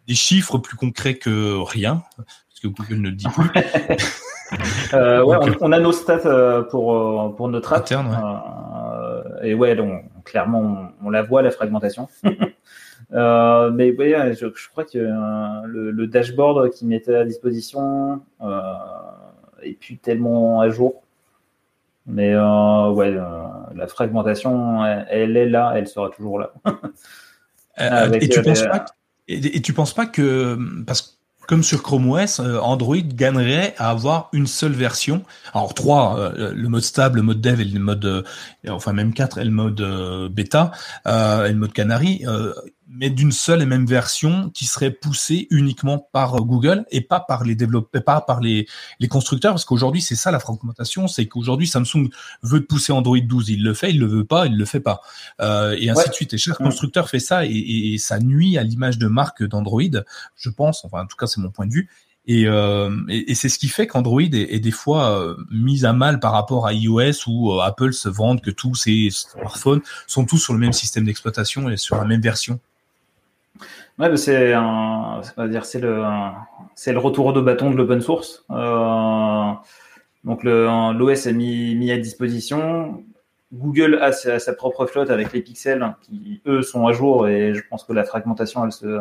des chiffres plus concrets que rien, parce que Google ne le dit plus. euh, ouais, on, a nos stats euh, pour, euh, pour notre app. Euh, et ouais, donc, clairement, on, la voit, la fragmentation. euh, mais ouais, je, je, crois que le, le, dashboard qui mettait à disposition est plus tellement à jour. Mais ouais, la fragmentation, elle, elle, est là, elle sera toujours là. et tu penses pas et, tu penses pas que parce comme sur Chrome OS, euh, Android gagnerait à avoir une seule version? Alors trois, euh, le mode stable, le mode dev et le mode, enfin même quatre et le mode bêta et le mode canary mais d'une seule et même version qui serait poussée uniquement par Google et pas par les développeurs, pas par les, les constructeurs, parce qu'aujourd'hui c'est ça la fragmentation, c'est qu'aujourd'hui Samsung veut pousser Android 12, il le fait, il le veut pas, il le fait pas, euh, et ainsi de suite. Et chaque mm. constructeur fait ça et, et, ça nuit à l'image de marque d'Android, je pense. Enfin, en tout cas, c'est mon point de vue. Et, euh, et, c'est ce qui fait qu'Android est, est, des fois euh, mis à mal par rapport à iOS où euh, Apple se vante que tous ses smartphones sont tous sur le même système d'exploitation et sur la même version. Ouais, c'est un, dire, c'est le, c'est le retour de bâton de l'open source. Euh, l'OS est mis, mis à disposition. Google a sa, propre flotte avec les pixels qui eux sont à jour et je pense que la fragmentation elle se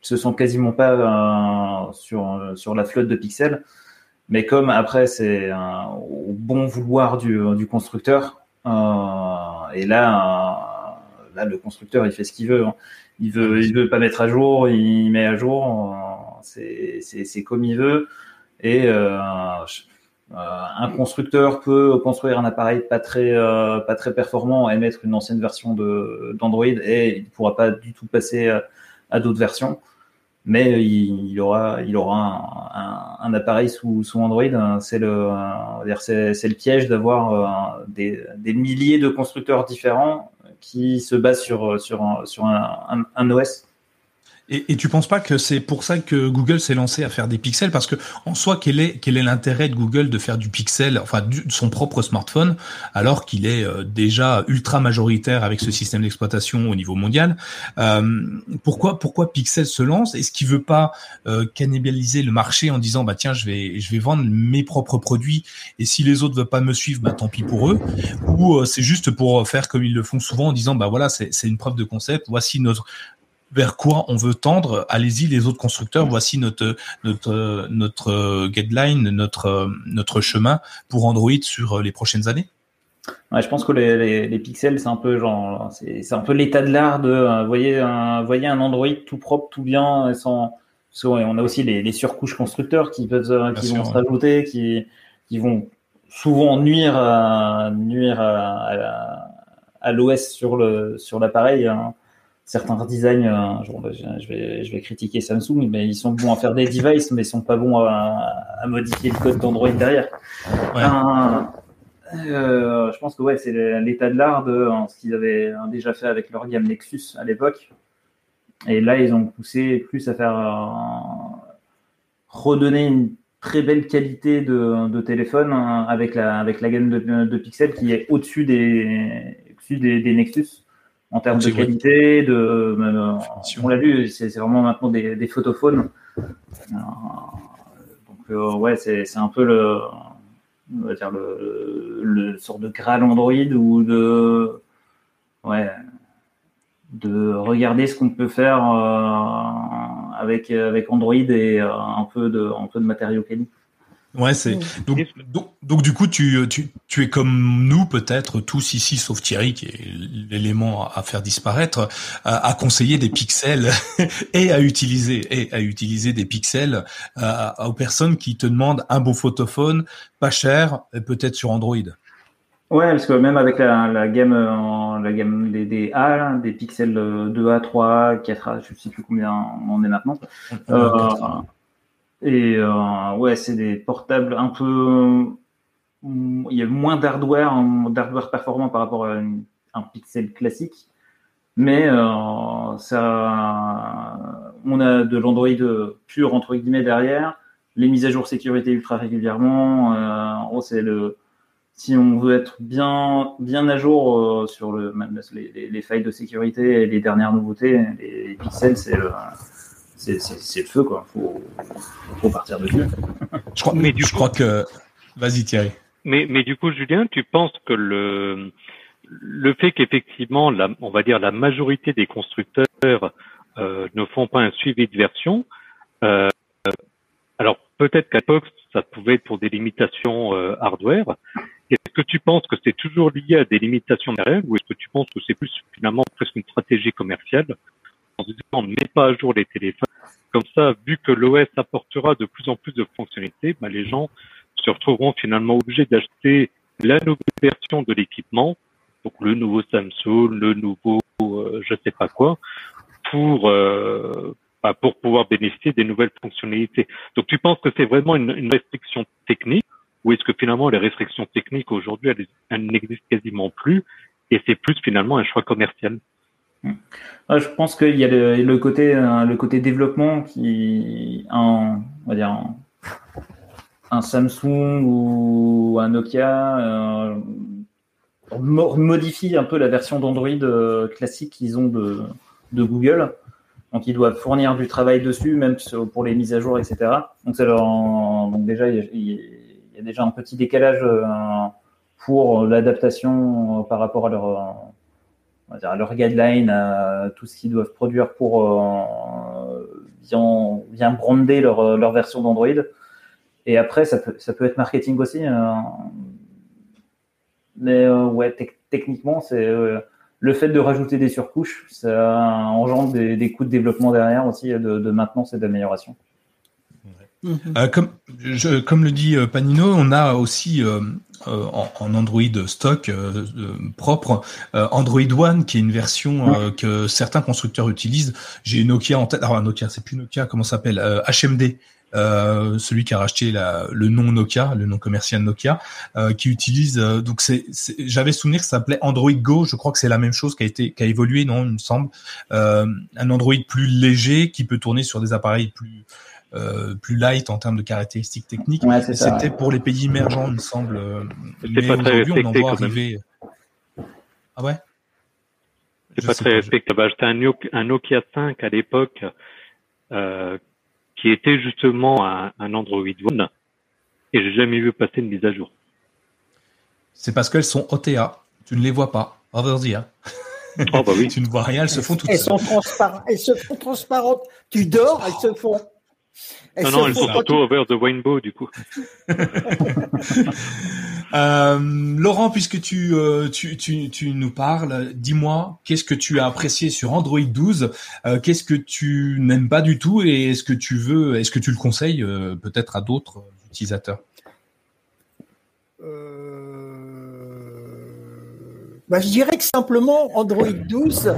se sont quasiment pas euh, sur sur la flotte de pixels. Mais comme après c'est au bon vouloir du, constructeur euh, et là là le constructeur il fait ce qu'il veut. Hein. Il veut, il veut pas mettre à jour, il met à jour. C'est, comme il veut. Et euh, euh, un constructeur peut construire un appareil pas très, euh, pas très performant et mettre une ancienne version d'Android et il pourra pas du tout passer à, d'autres versions. Mais il, aura, il aura un, un, appareil sous, sous Android. C'est le, c'est le piège d'avoir des, des milliers de constructeurs différents qui se base sur, sur, un, sur un, un, OS. Et, et tu penses pas que c'est pour ça que Google s'est lancé à faire des pixels? Parce que en soi quel est quel est l'intérêt de Google de faire du pixel enfin de son propre smartphone alors qu'il est euh, déjà ultra majoritaire avec ce système d'exploitation au niveau mondial? Euh, pourquoi pourquoi Pixel se lance? Est-ce qu'il veut pas euh, cannibaliser le marché en disant bah tiens je vais je vais vendre mes propres produits et si les autres veulent pas me suivre bah tant pis pour eux? Ou euh, c'est juste pour faire comme ils le font souvent en disant bah voilà c'est une preuve de concept. Voici notre vers quoi on veut tendre. Allez-y, les autres constructeurs. Voici notre notre notre guideline, notre notre chemin pour Android sur les prochaines années. Ouais, je pense que les, les, pixels, c'est un peu genre, c'est un peu l'état de l'art de, euh, voyez, un, voyez un Android tout propre, tout bien, sans, on a aussi les, les surcouches constructeurs qui peuvent, euh, qui vont se rajouter, qui, qui vont souvent nuire à, nuire à, à, l'OS sur le, sur l'appareil. Hein certains designs, euh, je, vais, je vais critiquer Samsung, mais ils sont bons à faire des devices, mais ils sont pas bons à, modifier le code d'Android derrière. Euh, je pense que ouais, c'est l'état de l'art de hein, ce qu'ils avaient déjà fait avec leur gamme Nexus à l'époque. Et là, ils ont poussé plus à faire euh, redonner une très belle qualité de, téléphone hein, avec la avec la gamme de, pixels qui est au-dessus des, des, des Nexus en termes de qualité, de, euh, on l'a vu, c'est vraiment maintenant des, des photophones. Euh, donc euh, ouais, c'est un peu le, on va dire le, le, sort de Graal Android ou de, ouais, de regarder ce qu'on peut faire avec avec Android et un peu de un peu de matériaux quali. Ouais, c'est donc, donc, du coup tu, tu tu es comme nous peut-être tous ici sauf Thierry qui est l'élément à faire disparaître à, conseiller des pixels et à utiliser et à utiliser des pixels aux personnes qui te demandent un beau photophone pas cher peut-être sur Android. Ouais, parce que même avec la, la gamme la gamme des, des A, des pixels 2A, 3A, 4A, je sais plus combien on en est maintenant. Euh, et euh, ouais, c'est des portables un peu. Il y a moins d'hardware, d'hardware performant par rapport à un Pixel classique. Mais euh, ça, on a de l'Android pur entre guillemets derrière, les mises à jour sécurité ultra régulièrement. Euh, en gros, c'est le si on veut être bien bien à jour sur le les, les, failles de sécurité et les dernières nouveautés, les, les pixels, c'est le c'est le feu, quoi. Faut, faut partir dessus. je crois, mais du je crois que. Vas-y, Thierry. Mais, mais du coup, Julien, tu penses que le, le fait qu'effectivement, on va dire la majorité des constructeurs euh, ne font pas un suivi de version, euh, alors peut-être qu'à l'époque, ça pouvait être pour des limitations euh, hardware. Est-ce que tu penses que c'est toujours lié à des limitations matérielles ou est-ce que tu penses que c'est plus finalement presque une stratégie commerciale en disant on ne met pas à jour les téléphones comme ça, vu que l'OS apportera de plus en plus de fonctionnalités, bah, les gens se retrouveront finalement obligés d'acheter la nouvelle version de l'équipement, donc le nouveau Samsung, le nouveau euh, je sais pas quoi, pour euh, bah, pour pouvoir bénéficier des nouvelles fonctionnalités. Donc tu penses que c'est vraiment une, une, restriction technique ou est-ce que finalement les restrictions techniques aujourd'hui elles, n'existent quasiment plus et c'est plus finalement un choix commercial? Je pense qu'il y a le, côté euh, côté développement qui un on va dire un, Samsung ou un Nokia euh, modifie un peu la version d'Android euh, classique qu'ils ont de, Google. Donc, ils doivent fournir du travail dessus, même pour les mises à jour, etc. Donc, déjà, il y, a, déjà un petit décalage euh, pour l'adaptation par rapport à leur, à leur guideline, à tout ce qu'ils doivent produire pour bien, bien brander leur, leur version d'Android. Et après, ça peut, ça peut être marketing aussi. Mais ouais, techniquement, c'est le fait de rajouter des surcouches, ça engendre des, coûts de développement derrière aussi, de, de maintenance et d'amélioration. Euh, comme, comme le dit euh, Panino, on a aussi euh, en, Android stock propre Android One, qui est une version que certains constructeurs utilisent. J'ai Nokia en tête. Alors Nokia, c'est plus Nokia, comment ça s'appelle HMD euh, celui qui a racheté la, le nom Nokia, le nom commercial Nokia, euh, qui utilise euh, donc c'est, j'avais souvenir que ça s'appelait Android Go, je crois que c'est la même chose qui a été qui a évolué, non, il me semble, un Android plus léger qui peut tourner sur des appareils plus plus light en termes de caractéristiques techniques. C'était pour les pays émergents, il me semble. Mais pas aujourd'hui, on en voit arriver. Ah ouais? C'est pas très respectable. J'acheté un, un Nokia 5 à l'époque euh, qui était justement un, un Android One et j'ai jamais vu passer une mise à jour. C'est parce qu'elles sont OTA, tu ne les vois pas. Over hein. Oh bah oui. tu ne vois rien, elles se font toutes elles Sont elles se font transparentes. Tu dors, elles se font. Non, non, elles sont plutôt over the rainbow du coup. Euh, Laurent, puisque tu, euh, tu, tu, tu, nous parles, dis-moi, qu'est-ce que tu as apprécié sur Android 12 euh, Qu'est-ce que tu n'aimes pas du tout Et est-ce que tu veux, est-ce que tu le conseilles peut-être à d'autres utilisateurs? Bah, Je dirais que simplement Android 12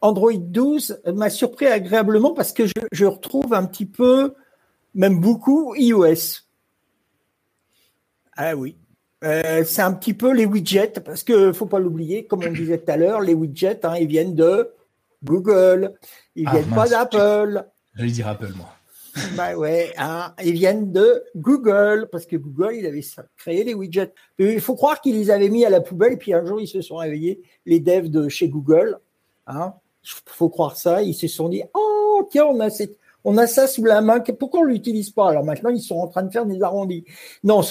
Android 12 m'a surpris agréablement parce que je, je, retrouve un petit peu, même beaucoup, iOS. Ah oui. Euh, c'est un petit peu les widgets, parce que faut pas l'oublier, comme on disait tout à l'heure, les widgets, hein, ils viennent de Google, ils ah, viennent pas d'Apple. J'allais dire Apple, moi. Bah ouais, hein, ils viennent de Google, parce que Google, il avait créé les widgets. il faut croire qu'ils les avaient mis à la poubelle, et puis un jour, ils se sont réveillés, les devs de chez Google. Hein, faut croire ça, ils se sont dit, oh, tiens, on a ça sous la main, pourquoi on l'utilise pas? Alors maintenant, ils sont en train de faire des arrondis. Non,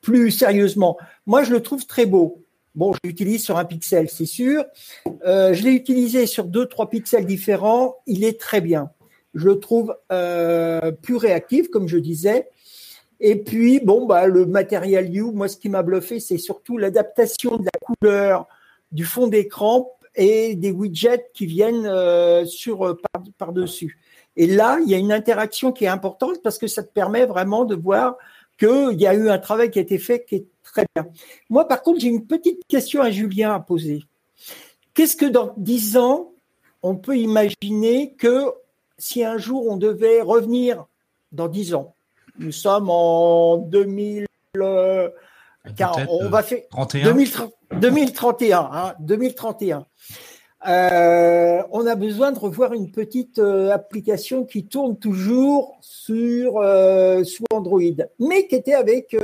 plus sérieusement, moi je le trouve très beau. Bon, je l'utilise sur un pixel, c'est sûr. Euh, je l'ai utilisé sur deux, trois pixels différents. Il est très bien. Je le trouve euh, plus réactif, comme je disais. Et puis, bon, bah, le matériel You, moi, ce qui m'a bluffé, c'est surtout l'adaptation de la couleur du fond d'écran et des widgets qui viennent euh, sur par, dessus. Et là, il y a une interaction qui est importante parce que ça te permet vraiment de voir qu'il y a eu un travail qui a été fait qui est très bien. Moi, par contre, j'ai une petite question à Julien à poser. Qu'est-ce que dans dix ans, on peut imaginer que si un jour on devait revenir dans dix ans, nous sommes en 2000, euh, on va faire 2031, 2031. Euh, on a besoin de revoir une petite euh, application qui tourne toujours sur euh, sous Android, mais qui était avec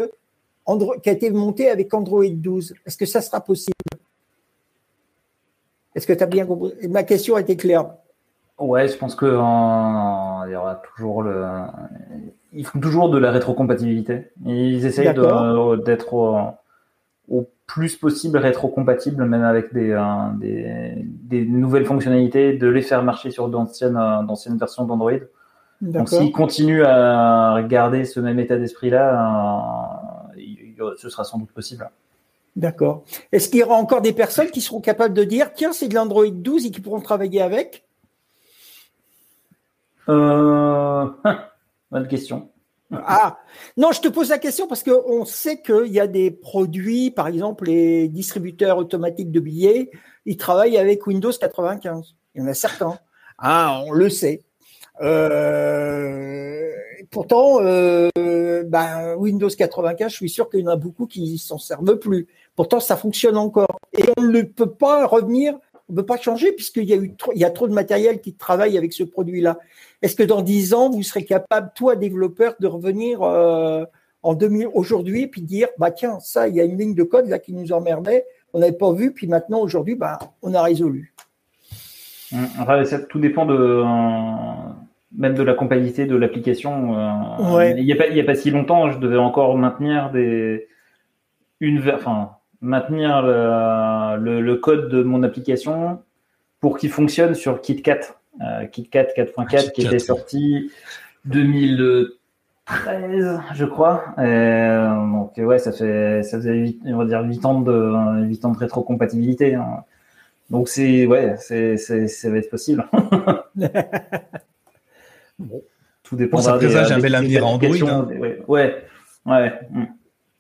Android, qui a été montée avec Android 12. Est-ce que ça sera possible? Est-ce que tu as bien compris? Ma question a été claire. Ouais, je pense que il y aura toujours le. Ils font toujours de la rétrocompatibilité. Ils essayent d'être au plus possible rétrocompatible, même avec des, euh, des, des, nouvelles fonctionnalités, de les faire marcher sur d'anciennes, euh, d'anciennes versions d'Android. Donc s'ils continuent à garder ce même état d'esprit-là, euh, ce sera sans doute possible. D'accord. Est-ce qu'il y aura encore des personnes qui seront capables de dire, tiens, c'est de l'Android 12 et qui pourront travailler avec? Bonne question. Ah non, je te pose la question parce qu'on sait qu'il y a des produits, par exemple les distributeurs automatiques de billets, ils travaillent avec Windows 95. Il y en a certains. Ah, on le sait. Euh, pourtant, euh, ben, Windows 95, je suis sûr qu'il y en a beaucoup qui s'en servent plus. Pourtant, ça fonctionne encore. Et on ne peut pas revenir, on ne peut pas changer puisqu'il y a eu trop, il y a trop de matériel qui travaille avec ce produit-là. Est-ce que dans dix ans, vous serez capable, toi, développeur, de revenir euh, en 2000 aujourd'hui et puis dire, bah tiens, ça, il y a une ligne de code là qui nous emmerdait, on n'avait pas vu, puis maintenant aujourd'hui, bah, on a résolu. Enfin, ça, tout dépend de même de la compatibilité de l'application. Euh, il n'y a, pas, a pas si longtemps, je devais encore maintenir des une enfin maintenir le, le, code de mon application pour qu'il fonctionne sur KitKat. Euh, KitKat 4.4 qui était sorti 2013, je crois. Euh, donc ouais, ça fait ça faisait 8, on va dire 8 ans de 8 ans de rétrocompatibilité. Hein. Donc c'est ouais, c'est ça va être possible. Bon. Tout dépend. ça présage un bel avenir Android. Hein. Ouais, ouais. ouais. Mm.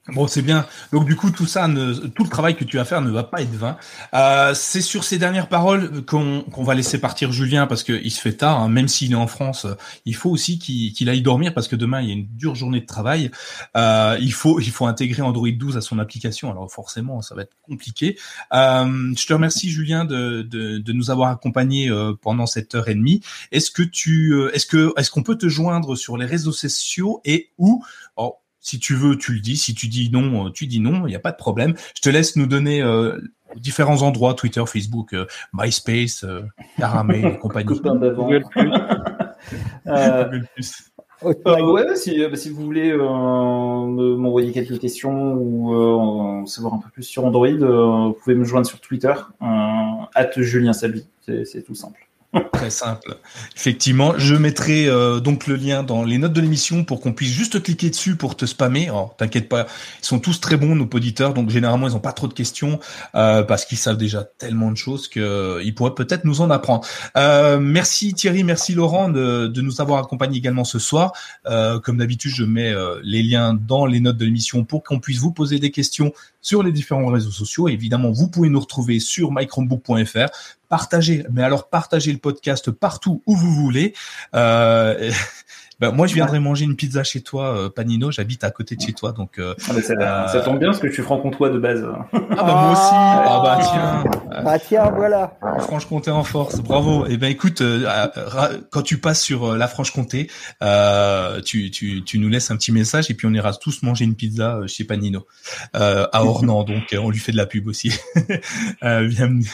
Bon, c'est bien. Donc du coup, tout ça, tout le travail que tu vas faire ne va pas être vain. Euh, c'est sur ces dernières paroles qu'on va laisser partir Julien parce qu'il se fait tard. Hein. même s'il est en France, il faut aussi qu'il aille dormir parce que demain il y a une dure journée de travail. Euh, il faut il faut intégrer Android 12 à son application. Alors forcément, ça va être compliqué. Euh, je te remercie Julien de, de, de nous avoir accompagnés euh, pendant cette heure et demie. Est-ce que tu euh, est-ce que est-ce qu'on peut te joindre sur les réseaux sociaux et où? Si tu veux, tu le dis. Si tu dis non, euh, tu dis non. Il n'y a pas de problème. Je te laisse nous donner euh, différents endroits Twitter, Facebook, euh, MySpace, euh, Caramel et compagnie. Google Plus. ouais, si, si, vous voulez m'envoyer quelques questions ou savoir un peu plus sur Android, vous pouvez me joindre sur Twitter, at Julien Salvi. C'est tout simple. Très simple. Effectivement, je mettrai euh, donc le lien dans les notes de l'émission pour qu'on puisse juste cliquer dessus pour te spammer. Alors, t'inquiète pas, ils sont tous très bons nos auditeurs, donc généralement ils n'ont pas trop de questions euh, parce qu'ils savent déjà tellement de choses qu'ils euh, pourraient peut-être nous en apprendre. merci Thierry, merci Laurent de, nous avoir accompagnés également ce soir. comme d'habitude, je mets les liens dans les notes de l'émission pour qu'on puisse vous poser des questions sur les différents réseaux sociaux. évidemment, vous pouvez nous retrouver sur mychromebook.fr. Partagez, mais alors partagez le podcast partout où vous voulez. Euh, Ben, moi, je viendrai manger une pizza chez toi, euh, Panino. J'habite à côté de chez toi, donc. Euh, ah, ça, euh, ça, tombe bien parce que je suis franc-comtois de base. Ah bah moi aussi. Ah bah tiens. Bah tiens, voilà. Franche-Comté en force, bravo. Et eh ben écoute, quand tu passes sur la Franche-Comté, tu, tu, tu nous laisses un petit message et puis on ira tous manger une pizza chez Panino à Ornans. donc on lui fait de la pub aussi. bienvenue.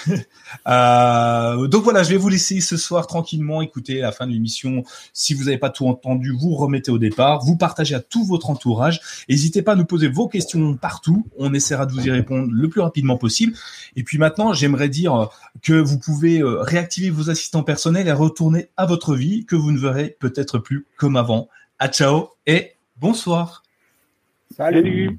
donc voilà, je vais vous laisser ce soir tranquillement écouter la fin de l'émission. Si vous n'avez pas tout entendu vous remettez au départ, vous partagez à tout votre entourage. N'hésitez pas à nous poser vos questions partout. On essaiera de vous y répondre le plus rapidement possible. Et puis maintenant, j'aimerais dire euh, que vous pouvez euh, réactiver vos assistants personnels et retourner à votre vie que vous ne verrez peut-être plus comme avant. À ciao et bonsoir. Salut.